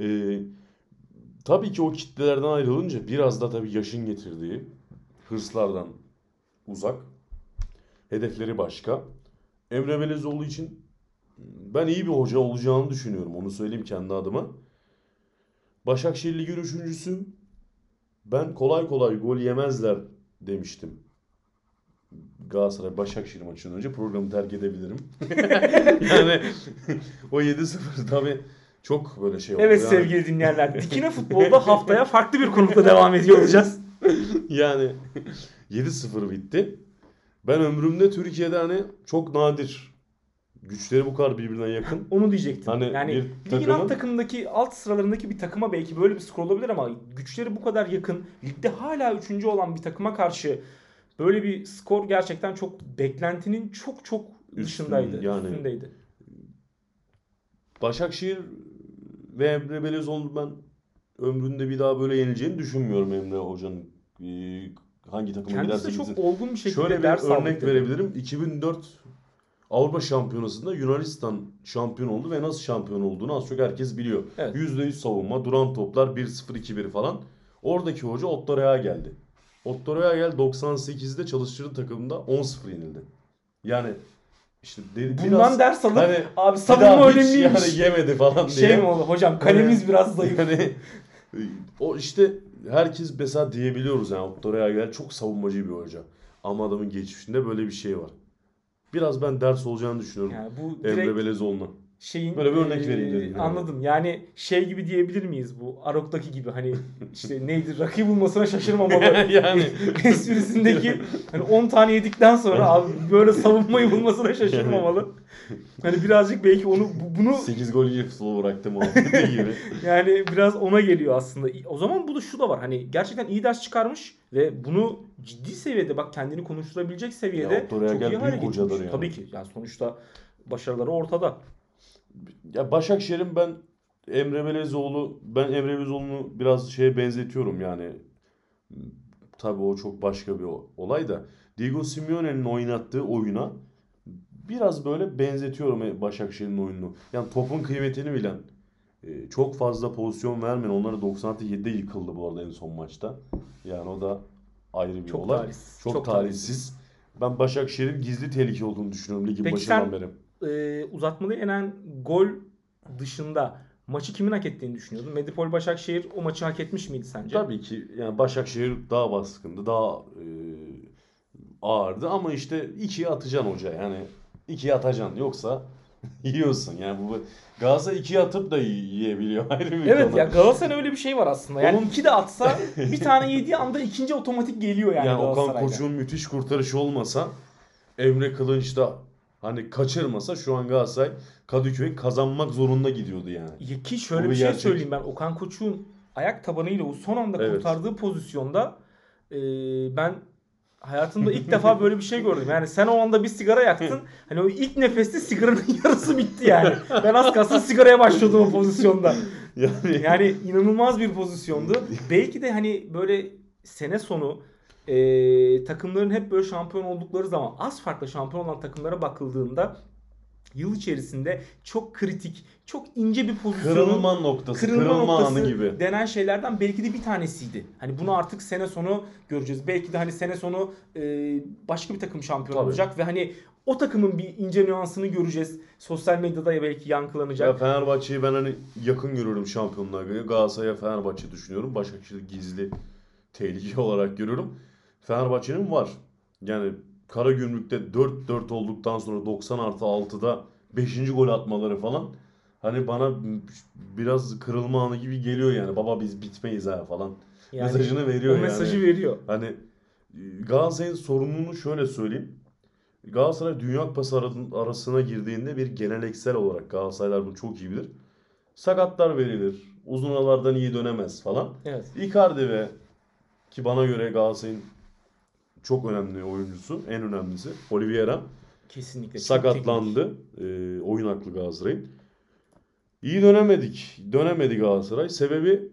S2: Ee, tabii ki o kitlelerden ayrılınca biraz da tabii yaşın getirdiği hırslardan uzak. Hedefleri başka. Emre Belezoğlu için ben iyi bir hoca olacağını düşünüyorum. Onu söyleyeyim kendi adıma. Başakşehir Ligi'nin üçüncüsü. Ben kolay kolay gol yemezler demiştim. Galatasaray Başakşehir maçından önce programı terk edebilirim. [LAUGHS] yani o 7-0 tabii çok böyle şey oldu.
S1: Evet
S2: Yani-
S1: sevgili dinleyenler. Dikine Futbol'da haftaya farklı bir konukla devam ediyor olacağız. [LAUGHS]
S2: Yani 7-0 bitti. Ben ömrümde Türkiye'de hani çok nadir güçleri bu kadar birbirine yakın.
S1: Onu diyecektim.
S2: Hani
S1: yani
S2: bir
S1: ligin
S2: takımın-
S1: alt takımındaki alt sıralarındaki bir takıma belki böyle bir skor olabilir ama güçleri bu kadar yakın. Ligde hala üçüncü olan bir takıma karşı böyle bir skor gerçekten çok beklentinin çok çok dışındaydı.
S2: yani.
S1: Üstündeydi.
S2: Başakşehir ve Emre Belezoğlu ben ömründe bir daha böyle yenileceğini düşünmüyorum Emre Hoca'nın e, hangi takıma
S1: Kendisi
S2: giderse
S1: de çok
S2: gitsin.
S1: olgun bir şekilde
S2: Şöyle bir
S1: ders
S2: örnek verebilirim. 2004 Avrupa Şampiyonası'nda Yunanistan şampiyon oldu ve nasıl şampiyon olduğunu az çok herkes biliyor.
S1: Evet.
S2: %100 savunma, duran toplar 1-0 2-1 falan. Oradaki hoca Otto Rehagel geldi. Otto Rehagel 98'de çalıştırdığı takımda 10-0 yenildi. Yani işte de-
S1: Bundan
S2: biraz
S1: ders alıp
S2: hani
S1: abi savunma önemliymiş.
S2: yani yemedi falan diye.
S1: şey mi oldu hocam kalemiz biraz [LAUGHS] zayıf.
S2: Yani o işte herkes mesela diyebiliyoruz yani Otto Rehagel çok savunmacı bir hoca. Ama adamın geçmişinde böyle bir şey var. Biraz ben ders olacağını düşünüyorum
S1: Yani bu
S2: Emre
S1: direkt
S2: Belezoğlu'na.
S1: Şeyin
S2: Böyle bir örnek vereyim dedim yani.
S1: Anladım. Yani şey gibi diyebilir miyiz bu? Arok'taki gibi hani işte [LAUGHS] neydi rakı bulmasına şaşırmamalı. [LAUGHS]
S2: yani [LAUGHS]
S1: esprisindeki hani 10 tane yedikten sonra abi böyle savunmayı bulmasına şaşırmamalı. Hani birazcık belki onu bu- bunu
S2: 8 gol yiyip futbolu bıraktı muhabbeti gibi.
S1: yani biraz ona geliyor aslında. O zaman bu da şu da var. Hani gerçekten iyi ders çıkarmış ve bunu ciddi seviyede bak kendini konuşturabilecek seviyede
S2: Ya
S1: çok iyi hale getirmiş.
S2: yani.
S1: Tabii ki. Yani sonuçta başarıları ortada.
S2: Ya Başakşehir'in ben Emre Belezoğlu ben Emre Belezoğlu'nu biraz şeye benzetiyorum yani. Tabii o çok başka bir olay da. Diego Simeone'nin oynattığı oyuna biraz böyle benzetiyorum Başakşehir'in oyununu. Yani topun kıymetini bilen, e, çok fazla pozisyon vermeyen, onları 97'de yıkıldı bu arada en son maçta. Yani o da ayrı bir
S1: Çok
S2: olay.
S1: talihsiz.
S2: Çok, talihsiz. Ben Başakşehir'in gizli tehlike olduğunu düşünüyorum ligin
S1: Peki
S2: başından
S1: sen-
S2: beri.
S1: Ee, uzatmalı yenen gol dışında maçı kimin hak ettiğini düşünüyordun? Medipol Başakşehir o maçı hak etmiş miydi sence?
S2: Tabii ki yani Başakşehir daha baskındı, daha e, ağırdı ama işte ikiye atacaksın hoca yani ikiye atacaksın yoksa [LAUGHS] yiyorsun yani bu Galatasaray ikiye atıp da yi- yiyebiliyor [LAUGHS] ayrı bir
S1: Evet
S2: konu.
S1: ya Galatasaray'ın öyle bir şey var aslında. Yani
S2: Onun-
S1: iki de atsa [LAUGHS] bir tane yediği anda ikinci otomatik geliyor yani,
S2: Yani Okan. Koçuk'un müthiş kurtarışı olmasa Emre Kılınç da hani kaçırmasa şu an Galatasaray Kadıköy kazanmak zorunda gidiyordu yani.
S1: Ya ki şöyle bir
S2: bir
S1: şey
S2: gerçek.
S1: söyleyeyim ben Okan Koçuk'un ayak tabanıyla o son anda
S2: Evet.
S1: kurtardığı pozisyonda e, ben hayatımda ilk [LAUGHS] defa böyle bir şey gördüm. Yani sen o anda bir sigara yaktın. [LAUGHS] Hani o ilk nefeste sigaranın [LAUGHS] yarısı bitti yani. Ben az kalsın sigaraya başladım o pozisyonda.
S2: Yani,
S1: Yani inanılmaz bir pozisyondu. Belki de hani böyle sene sonu e, takımların hep böyle şampiyon oldukları zaman az farklı şampiyon olan takımlara bakıldığında yıl içerisinde çok kritik, çok ince bir pozisyonun
S2: kırılma noktası,
S1: kırılma,
S2: kırılma,
S1: noktası
S2: anı gibi.
S1: denen şeylerden belki de bir tanesiydi. Hani bunu artık sene sonu göreceğiz. Belki de hani sene sonu e, başka bir takım şampiyon
S2: Tabii.
S1: olacak ve hani o takımın bir ince nüansını göreceğiz. Sosyal medyada ya belki yankılanacak.
S2: Ya Fenerbahçe'yi ben hani yakın görüyorum şampiyonluğa göre. Galatasaray'a Fenerbahçe düşünüyorum. Başakşehir gizli tehlike [LAUGHS] olarak görüyorum. Fenerbahçe'nin var. Yani Karagümrük'te 4-4 olduktan sonra 90 artı 6'da 5. gol atmaları falan. Hani bana biraz kırılma anı gibi geliyor yani. Baba biz bitmeyiz ha falan.
S1: Yani
S2: mesajını veriyor
S1: o
S2: yani.
S1: mesajı veriyor.
S2: Hani e, Galatasaray'ın sorununu şöyle söyleyeyim. Galatasaray Dünya Kupası arasın- arasına girdiğinde bir geleneksel olarak Galatasaraylar bunu çok iyi bilir. Sakatlar verilir. Uzun aralardan iyi dönemez falan.
S1: Evet.
S2: Icardi ve ki bana göre Galatasaray'ın çok önemli oyuncusu, en önemlisi Oliveira
S1: Kesinlikle.
S2: sakatlandı. E, oyun aklı Galatasaray'ın. İyi dönemedik. Dönemedi Galatasaray. Sebebi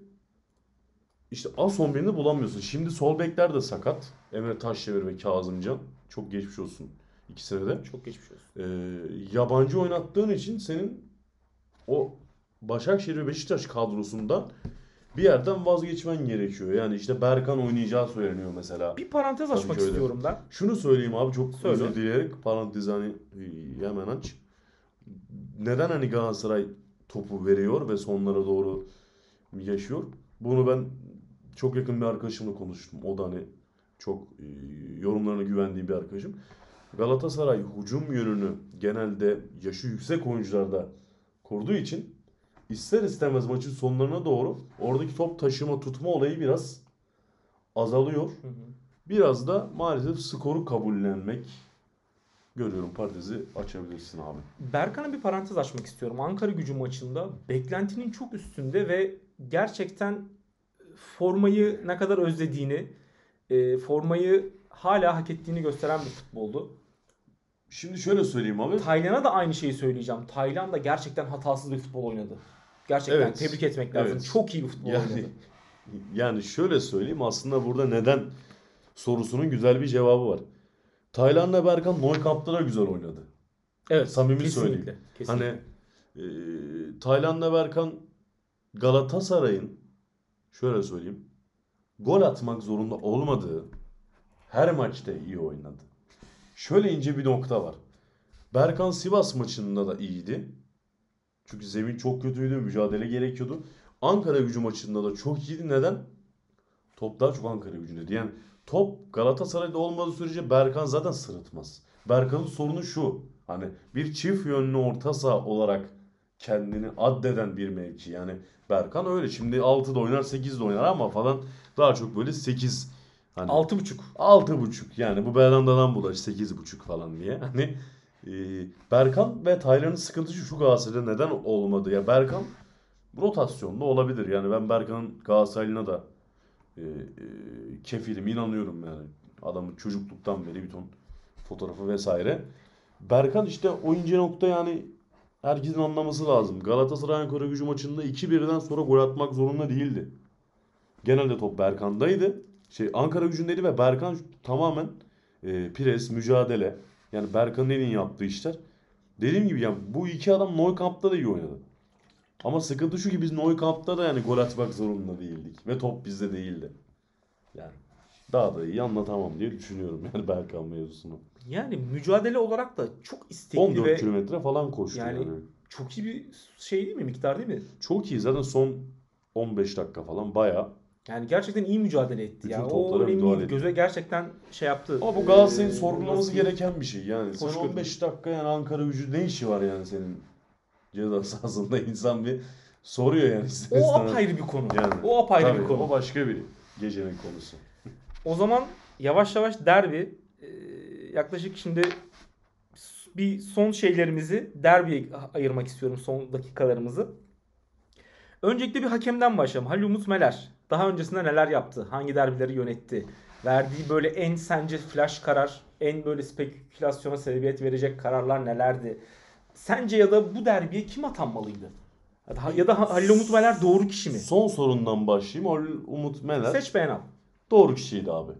S2: işte az 11'ini bulamıyorsun. Şimdi sol bekler de sakat. Emre Taşdemir ve Kazımcan. Çok geçmiş olsun ikisine de.
S1: Çok geçmiş olsun.
S2: Ee, yabancı oynattığın için senin o Başakşehir ve Beşiktaş kadrosundan bir yerden vazgeçmen gerekiyor. Yani işte Berkan oynayacağı söyleniyor mesela.
S1: Bir parantez
S2: Tabii
S1: açmak istiyorum ben.
S2: Şunu söyleyeyim abi çok
S1: Söyle.
S2: özür dileyerek parantez hani e, hemen aç. Neden hani Galatasaray topu veriyor ve sonlara doğru yaşıyor? Bunu ben çok yakın bir arkadaşımla konuştum. O da hani çok e, yorumlarına güvendiğim bir arkadaşım. Galatasaray hücum yönünü genelde yaşı yüksek oyuncularda kurduğu için ister istemez maçın sonlarına doğru oradaki top taşıma tutma olayı biraz azalıyor.
S1: Hı hı.
S2: Biraz da maalesef skoru kabullenmek görüyorum. Parantezi açabilirsin abi.
S1: Berkan'a bir parantez açmak istiyorum. Ankara gücü maçında beklentinin çok üstünde ve gerçekten formayı ne kadar özlediğini, e, formayı hala hak ettiğini gösteren bir futboldu.
S2: Şimdi şöyle söyleyeyim abi.
S1: Taylan'a da aynı şeyi söyleyeceğim. Taylan da gerçekten hatasız bir futbol oynadı. Gerçekten
S2: Evet.
S1: tebrik etmek lazım.
S2: Evet.
S1: Çok iyi bir futbol
S2: Yani
S1: oynadı. [LAUGHS]
S2: yani şöyle söyleyeyim aslında burada neden sorusunun güzel bir cevabı var. Taylan'la Berkan Nou Camp'ta da güzel oynadı.
S1: Evet.
S2: samimi
S1: kesinlikle,
S2: söyleyeyim.
S1: Kesinlikle.
S2: Hani e, Taylan'la Berkan Galatasaray'ın şöyle söyleyeyim gol atmak zorunda olmadığı her maçta iyi oynadı. Şöyle ince bir nokta var. Berkan Sivas maçında da iyiydi. Çünkü zemin çok kötüydü, mücadele gerekiyordu. Ankara gücü maçında da çok iyiydi. Neden? Top daha çok Ankara gücündeydi. Yani top Galatasaray'da olmadığı sürece Berkan zaten sırıtmaz. Berkan'ın sorunu şu. Hani bir çift yönlü orta saha olarak kendini addeden bir mevki. Yani Berkan öyle. Şimdi 6'da oynar 8'de oynar ama falan daha çok böyle 8 hani
S1: 6.5.
S2: Altı buçuk yani bu Belanda'dan bulaş sekiz buçuk falan diye. Hani e, Berkan ve Taylan'ın sıkıntısı şu Galatasaray'da neden olmadı ya Berkan rotasyonda olabilir yani ben Berkan'ın Galatasaray'ına da e, e, kefilim inanıyorum yani adamın çocukluktan beri bir ton fotoğrafı vesaire. Berkan işte o ince nokta yani herkesin anlaması lazım. Galatasaray Ankara gücü maçında 2-1'den sonra gol atmak zorunda değildi. Genelde top Berkan'daydı. Şey Ankara gücündeydi ve Berkan tamamen e, pres, mücadele. Yani Berkan'ın en iyi yaptığı işler. Dediğim gibi yani bu iki adam Nou Camp'ta da iyi oynadı. Ama sıkıntı şu ki biz Nou Camp'ta da yani gol atmak zorunda değildik. Ve top bizde değildi. Yani daha da iyi anlatamam diye düşünüyorum [LAUGHS] yani Berkan mevzusunu.
S1: Yani mücadele olarak da çok istekli
S2: 14
S1: ve
S2: kilometre falan koştu
S1: Yani-
S2: yani.
S1: çok iyi bir şey değil mi? Miktar değil mi?
S2: Çok iyi zaten son 15 dakika falan bayağı.
S1: Yani gerçekten iyi mücadele etti.
S2: Bütün
S1: Yani o
S2: toplara etti.
S1: Göze gerçekten şey yaptı.
S2: Ama bu Galatasaray'ın
S1: Ee,
S2: sorgulaması
S1: nasıl diyeyim?
S2: gereken bir şey. Yani sen
S1: Hoş
S2: 15 dakika yani Ankara gücü ne işi var yani senin ceza [LAUGHS] sahasında insan bir soruyor yani ister
S1: O
S2: istemez.
S1: apayrı bir konu.
S2: Yani,
S1: o apayrı
S2: Tabii,
S1: bir konu.
S2: O başka bir gecenin konusu.
S1: O zaman yavaş yavaş derbi e, yaklaşık şimdi bir son şeylerimizi derbiye ayırmak istiyorum son dakikalarımızı. Öncelikle bir hakemden başlayalım. Halil Umut Meler daha öncesinde neler yaptı? Hangi derbileri yönetti? Verdiği böyle en sence flash karar, en böyle spekülasyona sebebiyet verecek kararlar nelerdi? Sence ya da bu derbiye kim atanmalıydı? Ya da, ya da Halil Umut Meler doğru kişi mi?
S2: Son sorundan başlayayım. Halil Umut Meler
S1: Seç beğen al.
S2: doğru kişiydi abi.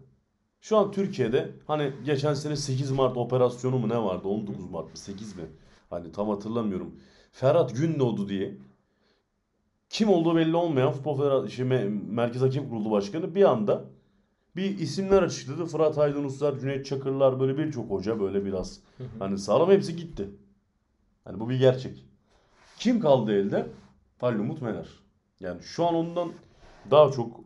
S2: Şu an Türkiye'de hani geçen sene 8 Mart operasyonu mu ne vardı? 19 Mart mı 8 mi? Hani tam hatırlamıyorum. Ferhat Gündoğdu diye kim olduğu belli olmayan Futbol Federa- şey, Me- Merkez Hakem Kurulu Başkanı bir anda bir isimler açıkladı. Fırat Aydınuslar, Cüneyt Çakırlar böyle birçok hoca böyle biraz hani sağlam hepsi gitti. Hani bu bir gerçek. Kim kaldı elde? Halil Umut Meler. Yani şu an ondan daha çok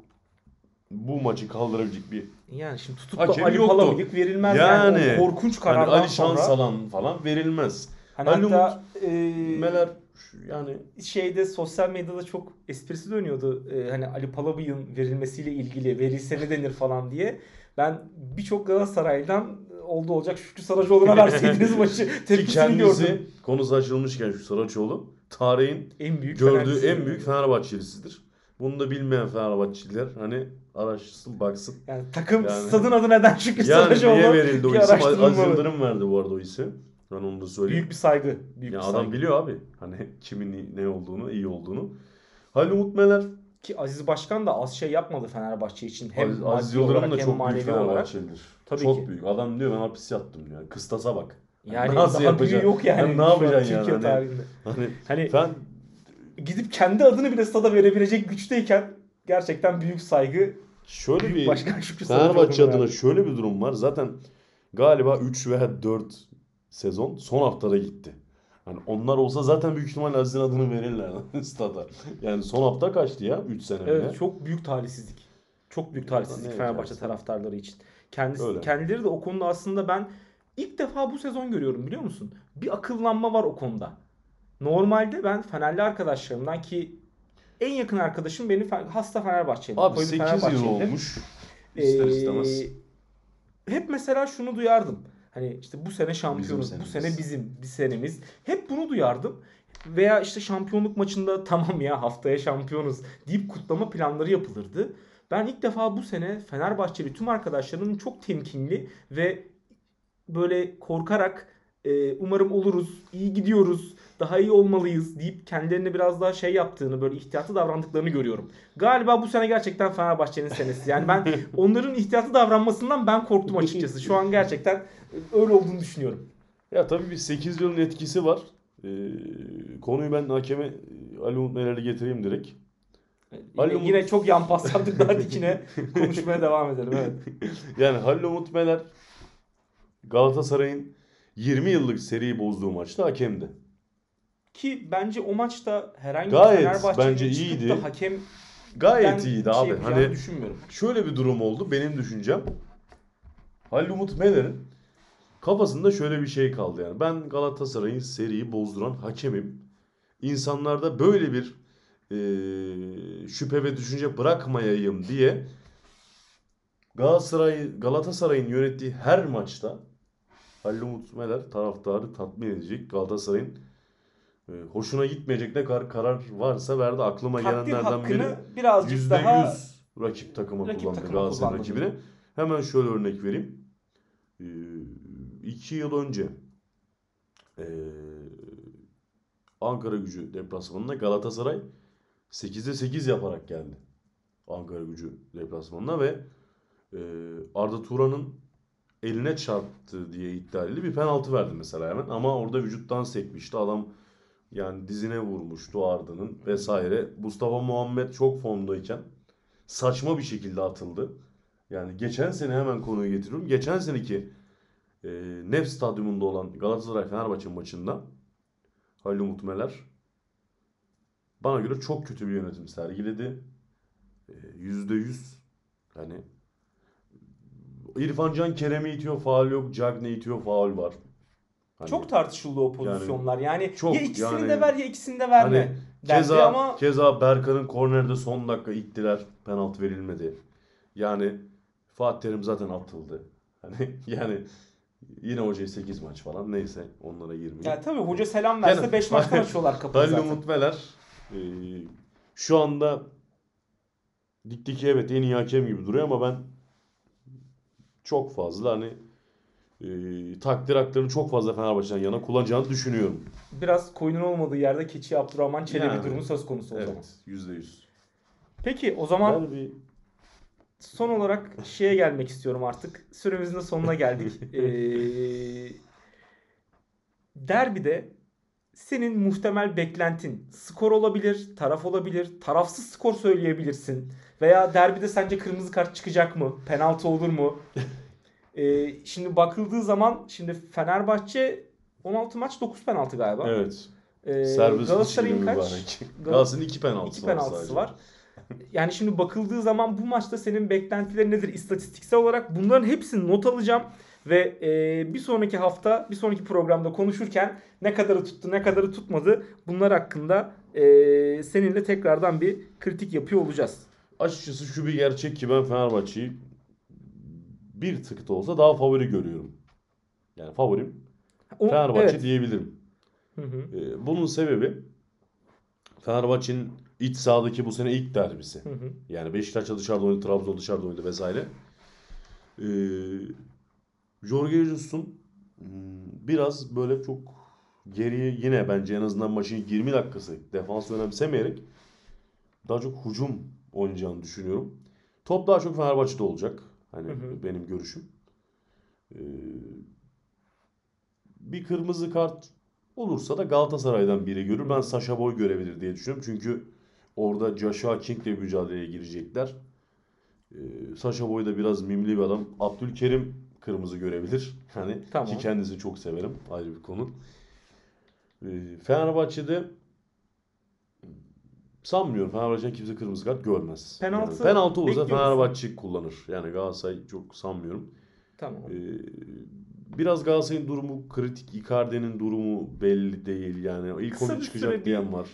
S2: bu maçı kaldırabilecek bir
S1: Yani şimdi tutup da Ali. Palabıyık verilmez yani.
S2: Yani.
S1: Korkunç
S2: hani
S1: karardan
S2: Ali
S1: sonra.
S2: Şansalan falan verilmez.
S1: Hani
S2: Ali
S1: hatta e,
S2: Meler yani
S1: şeyde sosyal medyada çok esprisi dönüyordu. E, hani Ali Palabıyık'ın verilmesiyle ilgili verilse ne denir falan diye. Ben birçok Galatasaray'dan oldu olacak Şükrü Saracoğlu'na verseydiniz [LAUGHS] maçı
S2: ki
S1: tepkisini gördüm.
S2: konusu açılmışken şu Saraçoğlu tarihin
S1: En büyük
S2: gördüğü en büyük Fenerbahçelisidir. Bunu da bilmeyen Fenerbahçeliler hani araştırsın baksın.
S1: Yani takım
S2: Yani-
S1: stadın adı neden Şükrü
S2: Yani
S1: Saracoğlu?
S2: niye verildi o isim?
S1: Araştırılmalı.
S2: Yıldırım verdi bu arada o isim. Ben onu da söyleyeyim.
S1: Büyük bir saygı. Büyük
S2: ya
S1: bir
S2: adam
S1: saygı.
S2: biliyor abi. Hani [LAUGHS] kimin ne olduğunu, iyi olduğunu. Halil Umut Meler,
S1: Ki Aziz Başkan da az şey yapmadı Fenerbahçe için. Hem
S2: Aziz, Aziz Yıldırım da çok büyük. Fenerbahçelidir.
S1: Tabii
S2: çok
S1: ki.
S2: büyük. Adam diyor ben hapis yattım diyor. Kıstasa bak. [LAUGHS]
S1: Yani
S2: Nasıl
S1: daha büyüğü
S2: yapacaksın?
S1: yok yani.
S2: Hani ne yapacaksın yani?
S1: Türkiye
S2: Hani-. Hani
S1: Hani
S2: ben
S1: gidip kendi adını bile stada verebilecek güçteyken gerçekten büyük saygı
S2: şöyle
S1: büyük
S2: bir
S1: başkan Şükrü
S2: Fenerbahçe adına
S1: verdi.
S2: şöyle bir durum var. Zaten galiba 3 veya 4 sezon son haftada gitti. Hani onlar olsa zaten büyük ihtimalle Aziz'in adını verirler [LAUGHS] stada. Yani son hafta kaçtı ya 3 sene bile.
S1: Evet çok büyük talihsizlik. Çok büyük talihsizlik
S2: Ne
S1: Fenerbahçe
S2: yapacaksın?
S1: taraftarları için. Kendisi,
S2: Öyle.
S1: kendileri de o konuda aslında ben ilk defa bu sezon görüyorum biliyor musun? Bir akıllanma var o konuda. Normalde ben Fenerli arkadaşlarımdan ki en yakın arkadaşım benim hasta Fenerbahçeli.
S2: Abi
S1: koyu bir
S2: 8 yıl olmuş. İster
S1: Ee,
S2: istemez.
S1: hep mesela şunu duyardım. Hani işte bu sene şampiyonuz,
S2: Bizim
S1: bu
S2: senemiz.
S1: sene bizim bir senemiz. Hep bunu duyardım. Veya işte şampiyonluk maçında [LAUGHS] tamam ya haftaya şampiyonuz deyip kutlama planları yapılırdı. Ben ilk defa bu sene Fenerbahçeli tüm arkadaşlarımın çok temkinli ve böyle korkarak e, umarım oluruz, iyi gidiyoruz, daha iyi olmalıyız deyip kendilerine biraz daha şey yaptığını, böyle ihtiyatlı davrandıklarını görüyorum. Galiba bu sene gerçekten Fenerbahçe'nin senesi. Yani ben [LAUGHS] onların ihtiyatlı davranmasından ben korktum açıkçası. Şu an gerçekten öyle olduğunu düşünüyorum.
S2: Ya tabii bir 8 yılın etkisi var. Ee, konuyu ben hakeme Ali Umut Meler'e getireyim direkt.
S1: Yine,
S2: Ali Umut-
S1: yine çok yan pas yaptık daha [LAUGHS] dikine konuşmaya devam edelim. Evet. [LAUGHS]
S2: Yani Halil Umut Meler Galatasaray'ın 20 yıllık seriyi bozduğu maçta hakemdi.
S1: Ki bence o maçta herhangi
S2: Gayet
S1: bir Fenerbahçe'nin
S2: bence
S1: çıkıp
S2: iyiydi.
S1: da hakem
S2: Gayet iyiydi abi.
S1: şey
S2: Hani
S1: düşünmüyorum.
S2: şöyle bir durum oldu benim düşüncem. Halil Umut Meler'in kafasında şöyle bir şey kaldı yani. Ben Galatasaray'ın seriyi bozduran hakemim. insanlarda böyle bir e, şüphe ve düşünce bırakmayayım diye Galatasaray Galatasaray'ın yönettiği her maçta Halil Umut Meler taraftarı tatmin edecek. Galatasaray'ın hoşuna gitmeyecek ne kadar karar varsa verdi. Aklıma
S1: Takdir
S2: gelenlerden biri
S1: birazcık daha
S2: %100 rakip takıma
S1: rakip
S2: kullandı
S1: takıma
S2: Galatasaray
S1: kullandı
S2: rakibine. Hemen şöyle örnek vereyim. Ee, iki yıl önce ee, Ankara gücü deplasmanında Galatasaray 8'de 8 yaparak geldi. Ankara gücü deplasmanına ve ee, Arda Turan'ın eline çarptı diye iddia edildi. Bir penaltı verdi mesela hemen ama orada vücuttan sekmişti. Adam yani dizine vurmuştu Arda'nın vesaire. Mustafa Muhammed çok formdayken saçma bir şekilde atıldı. Yani geçen sene hemen konuyu getiriyorum. Geçen seneki e, Nef Stadyumunda olan Galatasaray Fenerbahçe maçında Halil Umut Meler bana göre çok kötü bir yönetim sergiledi. E, Yüzde yüz hani İrfan Can Kerem'i itiyor faul yok. Cagney itiyor faul var. Hani
S1: çok tartışıldı o pozisyonlar. Yani,
S2: çok
S1: ya ikisini
S2: yani-
S1: de ver ya ikisini de verme.
S2: Hani
S1: dendi
S2: keza,
S1: ama
S2: keza Berkan'ın kornerde son dakika ittiler. Penaltı verilmedi. Yani Fatih Terim zaten atıldı. Hani [LAUGHS] yani yine hocaya 8 maç falan neyse onlara girmeyeyim.
S1: ya tabii hoca selam verse
S2: Yani-
S1: 5 maçtan [LAUGHS] açıyorlar kapıyı
S2: Halil
S1: zaten.
S2: Umut Meler e, şu anda ligdeki evet en iyi hakem gibi duruyor ama ben çok fazla hani e, takdir haklarını çok fazla Fenerbahçe'den yana kullanacağını düşünüyorum.
S1: Biraz koyunun olmadığı yerde keçi Abdurrahman Çelebi
S2: Yani.
S1: durumu söz konusu o zaman.
S2: Evet, yüzde yüz.
S1: Peki o zaman
S2: Ben bir
S1: son olarak şeye gelmek istiyorum artık. Süremizin de sonuna geldik. [LAUGHS] Ee, derbide senin muhtemel beklentin skor olabilir, taraf olabilir, tarafsız skor söyleyebilirsin. Veya derbide sence kırmızı kart çıkacak mı? Penaltı olur mu? [LAUGHS] Ee, şimdi bakıldığı zaman şimdi Fenerbahçe 16 maç 9 penaltı galiba.
S2: evet. Serbest
S1: Galatasaray'ın kaç?
S2: Galatasaray'ın iki penaltısı,
S1: İki
S2: var
S1: penaltısı
S2: sadece.
S1: var. Yani şimdi bakıldığı zaman bu maçta senin beklentilerin nedir istatistiksel olarak? Bunların hepsini not alacağım ve e, bir sonraki hafta, bir sonraki programda konuşurken ne kadarı tuttu, ne kadarı tutmadı bunlar hakkında e, seninle tekrardan bir kritik yapıyor olacağız.
S2: Açıkçası şu bir gerçek ki ben Fenerbahçe'yi bir tık da olsa daha favori görüyorum. Yani favorim
S1: O,
S2: Fenerbahçe
S1: evet.
S2: diyebilirim.
S1: Hı hı.
S2: Ee, bunun sebebi Fenerbahçe'nin iç sahadaki bu sene ilk derbisi.
S1: Hı hı.
S2: Yani Beşiktaş'ta dışarıda oynadı, Trabzon dışarıda oynadı vesaire. Ee, Jorge Jesus'un hmm, biraz böyle çok geriye yine bence en azından maçın 20 dakikası defans önemsemeyerek daha çok hücum oynayacağını düşünüyorum. Top daha çok Fenerbahçe'de olacak. Hani
S1: Hı hı.
S2: benim görüşüm. Ee, bir kırmızı kart olursa da Galatasaray'dan biri görür. Ben Sasha Boy görebilir diye düşünüyorum. Çünkü orada Joshua King'le mücadeleye girecekler. Ee, Sasha Boy da biraz mimli bir adam. Abdülkerim kırmızı görebilir. [LAUGHS] Hani
S1: Tamam.
S2: ki kendisi çok severim. Ayrı bir konu. Ee, Fenerbahçe'de sanmıyorum. Fenerbahçe'den kimse kırmızı kart görmez.
S1: Penaltı
S2: Yani penaltı olursa? Fenerbahçe kullanır. Yani Galatasaray çok sanmıyorum.
S1: Tamam.
S2: Ee, biraz Galatasaray'ın durumu kritik. Icardi'nin durumu belli değil. Yani ilk
S1: Kısa
S2: 11
S1: bir
S2: çıkacak diyen var.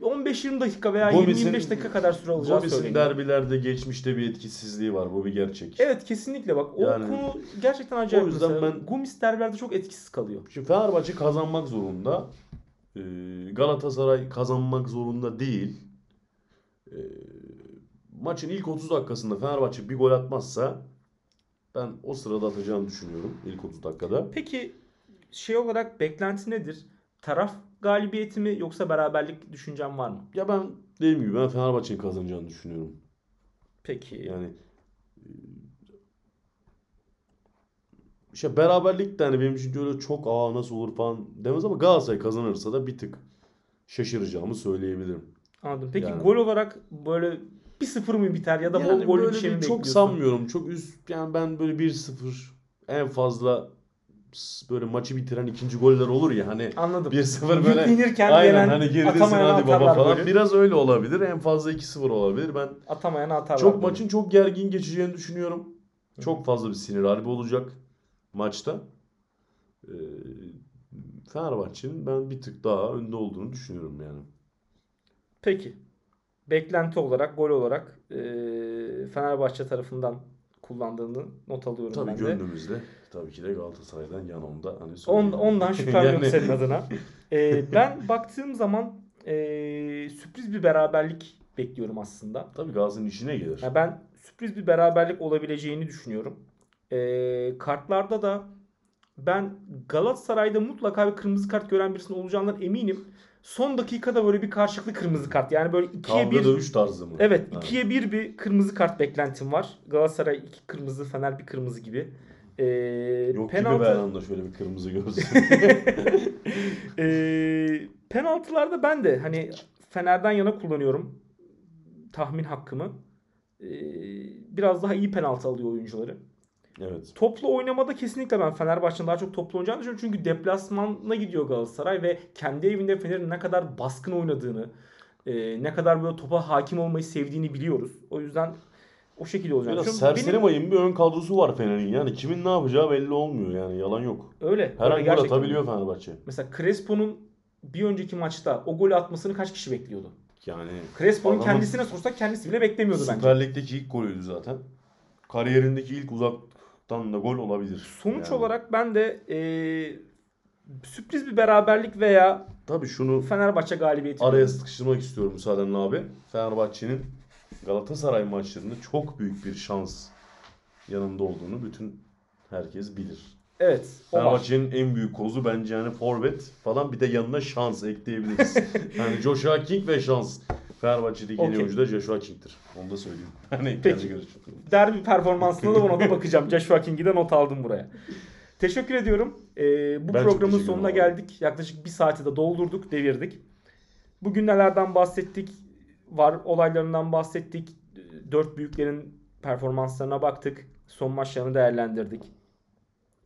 S1: 15-20 dakika veya
S2: Gomis'in-
S1: 20-25 dakika kadar süre alacağı söyleniyor.
S2: derbilerde geçmişte bir etkisizliği var. Bu bir gerçek.
S1: Evet kesinlikle bak o
S2: Yani-
S1: konu gerçekten acayip.
S2: O yüzden
S1: mesela.
S2: ben-
S1: Gomis derbilerde çok etkisiz kalıyor.
S2: Şimdi Fenerbahçe kazanmak zorunda. Ee, Galatasaray kazanmak zorunda değil. Ee, maçın ilk 30 dakikasında Fenerbahçe bir gol atmazsa ben o sırada atacağını düşünüyorum ilk 30 dakikada.
S1: Peki şey olarak beklenti nedir? Taraf galibiyeti mi yoksa beraberlik düşüncen var mı?
S2: Ya ben dediğim gibi ben Fenerbahçe'nin kazanacağını düşünüyorum.
S1: Peki.
S2: Yani e, işte beraberlik de hani benim için öyle çok aa nasıl olur falan demez ama Galatasaray kazanırsa da bir tık şaşıracağımı söyleyebilirim.
S1: Anladım. Peki
S2: Yani-
S1: gol olarak böyle 1-0 mı biter ya da bol
S2: Yani
S1: gollü bir
S2: böyle
S1: şey mi
S2: bir çok sanmıyorum. Çok üst yani ben böyle 1-0 en fazla böyle maçı bitiren ikinci goller olur ya hani
S1: Anladım.
S2: 1-0 böyle
S1: Yüklenirken
S2: aynen
S1: gelen
S2: hani geridesin hadi baba falan.
S1: golü.
S2: Biraz öyle olabilir. En fazla 2-0 olabilir. Ben
S1: Atamayana atarlar.
S2: çok
S1: golü.
S2: maçın çok gergin geçeceğini düşünüyorum. Çok fazla bir sinir harbi olacak maçta. Ee, Fenerbahçe'nin ben bir tık daha önde olduğunu düşünüyorum yani.
S1: Peki. Beklenti olarak, gol olarak e, Fenerbahçe tarafından kullandığını not alıyorum
S2: Tabii
S1: ben de.
S2: gönlümüzde tabii ki de Galatasaray'dan yan onda. Hani
S1: On, ondan şüphem yok [LAUGHS]
S2: Yani-
S1: senin adına. E, ben baktığım zaman e, sürpriz bir beraberlik bekliyorum aslında.
S2: Tabii Galatasaray'ın işine gelir.
S1: Ya ben sürpriz bir beraberlik olabileceğini düşünüyorum. Ee, kartlarda da ben Galatasaray'da mutlaka bir kırmızı kart gören birisinin olacağından eminim. Son dakikada böyle bir karşılıklı kırmızı kart. Yani böyle ikiye
S2: Kavga
S1: bir.
S2: dövüş tarzı mı?
S1: Evet,
S2: Ha.
S1: ikiye bir bir kırmızı kart beklentim var. Galatasaray iki kırmızı, Fener bir kırmızı gibi. Ee,
S2: Yok gibi
S1: penaltı,
S2: ben anda şöyle bir kırmızı görsün. [LAUGHS] [LAUGHS]
S1: Ee, penaltılarda ben de hani Fener'den yana kullanıyorum tahmin hakkımı. Ee, biraz daha iyi penaltı alıyor oyuncuları.
S2: Evet.
S1: Toplu oynamada kesinlikle ben Fenerbahçe'nin daha çok toplu oynayacağını düşünüyorum. Çünkü deplasmana gidiyor Galatasaray ve kendi evinde Fener'in ne kadar baskın oynadığını, e, ne kadar böyle topa hakim olmayı sevdiğini biliyoruz. O yüzden o şekilde olacağını
S2: Biraz serseri
S1: Benim-
S2: mayın bir ön kadrosu var Fener'in. Yani kimin ne yapacağı belli olmuyor yani yalan yok.
S1: Öyle.
S2: Her an gol atabiliyor Fenerbahçe.
S1: Mesela Crespo'nun bir önceki maçta o golü atmasını kaç kişi bekliyordu?
S2: Yani
S1: Crespo'nun kendisine sorsak kendisi bile beklemiyordu bence.
S2: Süper Lig'deki ilk golüydü zaten. Kariyerindeki ilk uzaktan da gol olabilir.
S1: Sonuç
S2: Yani.
S1: olarak ben de e, sürpriz bir beraberlik veya
S2: Tabii şunu
S1: Fenerbahçe galibiyeti
S2: araya sıkıştırmak istiyorum müsaadenle abi. Fenerbahçe'nin Galatasaray maçlarında çok büyük bir şans yanında olduğunu bütün herkes bilir.
S1: Evet.
S2: Fenerbahçe'nin en büyük kozu bence yani forvet falan bir de yanına şans ekleyebiliriz. [LAUGHS] yani Joshua King ve şans. Fenerbahçe'deki en iyi
S1: Okey.
S2: oyuncu da Joshua King'tir. Onu da söyleyeyim. [LAUGHS] Hani
S1: Peki.
S2: görüşüm.
S1: Derbi performansına da ona da bakacağım. [LAUGHS] Joshua King'i de not aldım buraya. Teşekkür ediyorum. Ee, bu
S2: Ben
S1: programın sonuna
S2: abi.
S1: geldik. Yaklaşık bir saati de doldurduk, devirdik. Bugün nelerden bahsettik? Var olaylarından bahsettik. Dört büyüklerin performanslarına baktık. Son maçlarını değerlendirdik.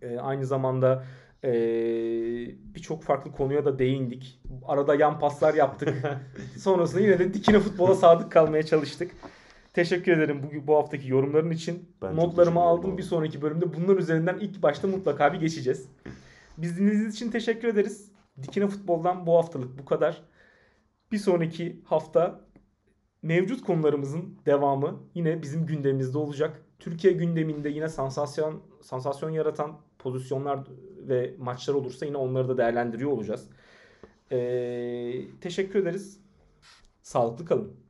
S1: Ee, aynı zamanda ee, birçok farklı konuya da değindik. Arada yan paslar yaptık. [LAUGHS] Sonrasında yine de dikine futbola sadık kalmaya çalıştık. Teşekkür ederim bu, bu haftaki yorumların için.
S2: Ben
S1: Notlarımı aldım.
S2: abi.
S1: Bir sonraki bölümde bunlar üzerinden ilk başta mutlaka bir geçeceğiz. Biz dinlediğiniz için teşekkür ederiz. Dikine futboldan bu haftalık bu kadar. Bir sonraki hafta mevcut konularımızın devamı yine bizim gündemimizde olacak. Türkiye gündeminde yine sansasyon sansasyon yaratan pozisyonlar ve maçlar olursa yine onları da değerlendiriyor olacağız. Ee, teşekkür ederiz. Sağlıklı kalın.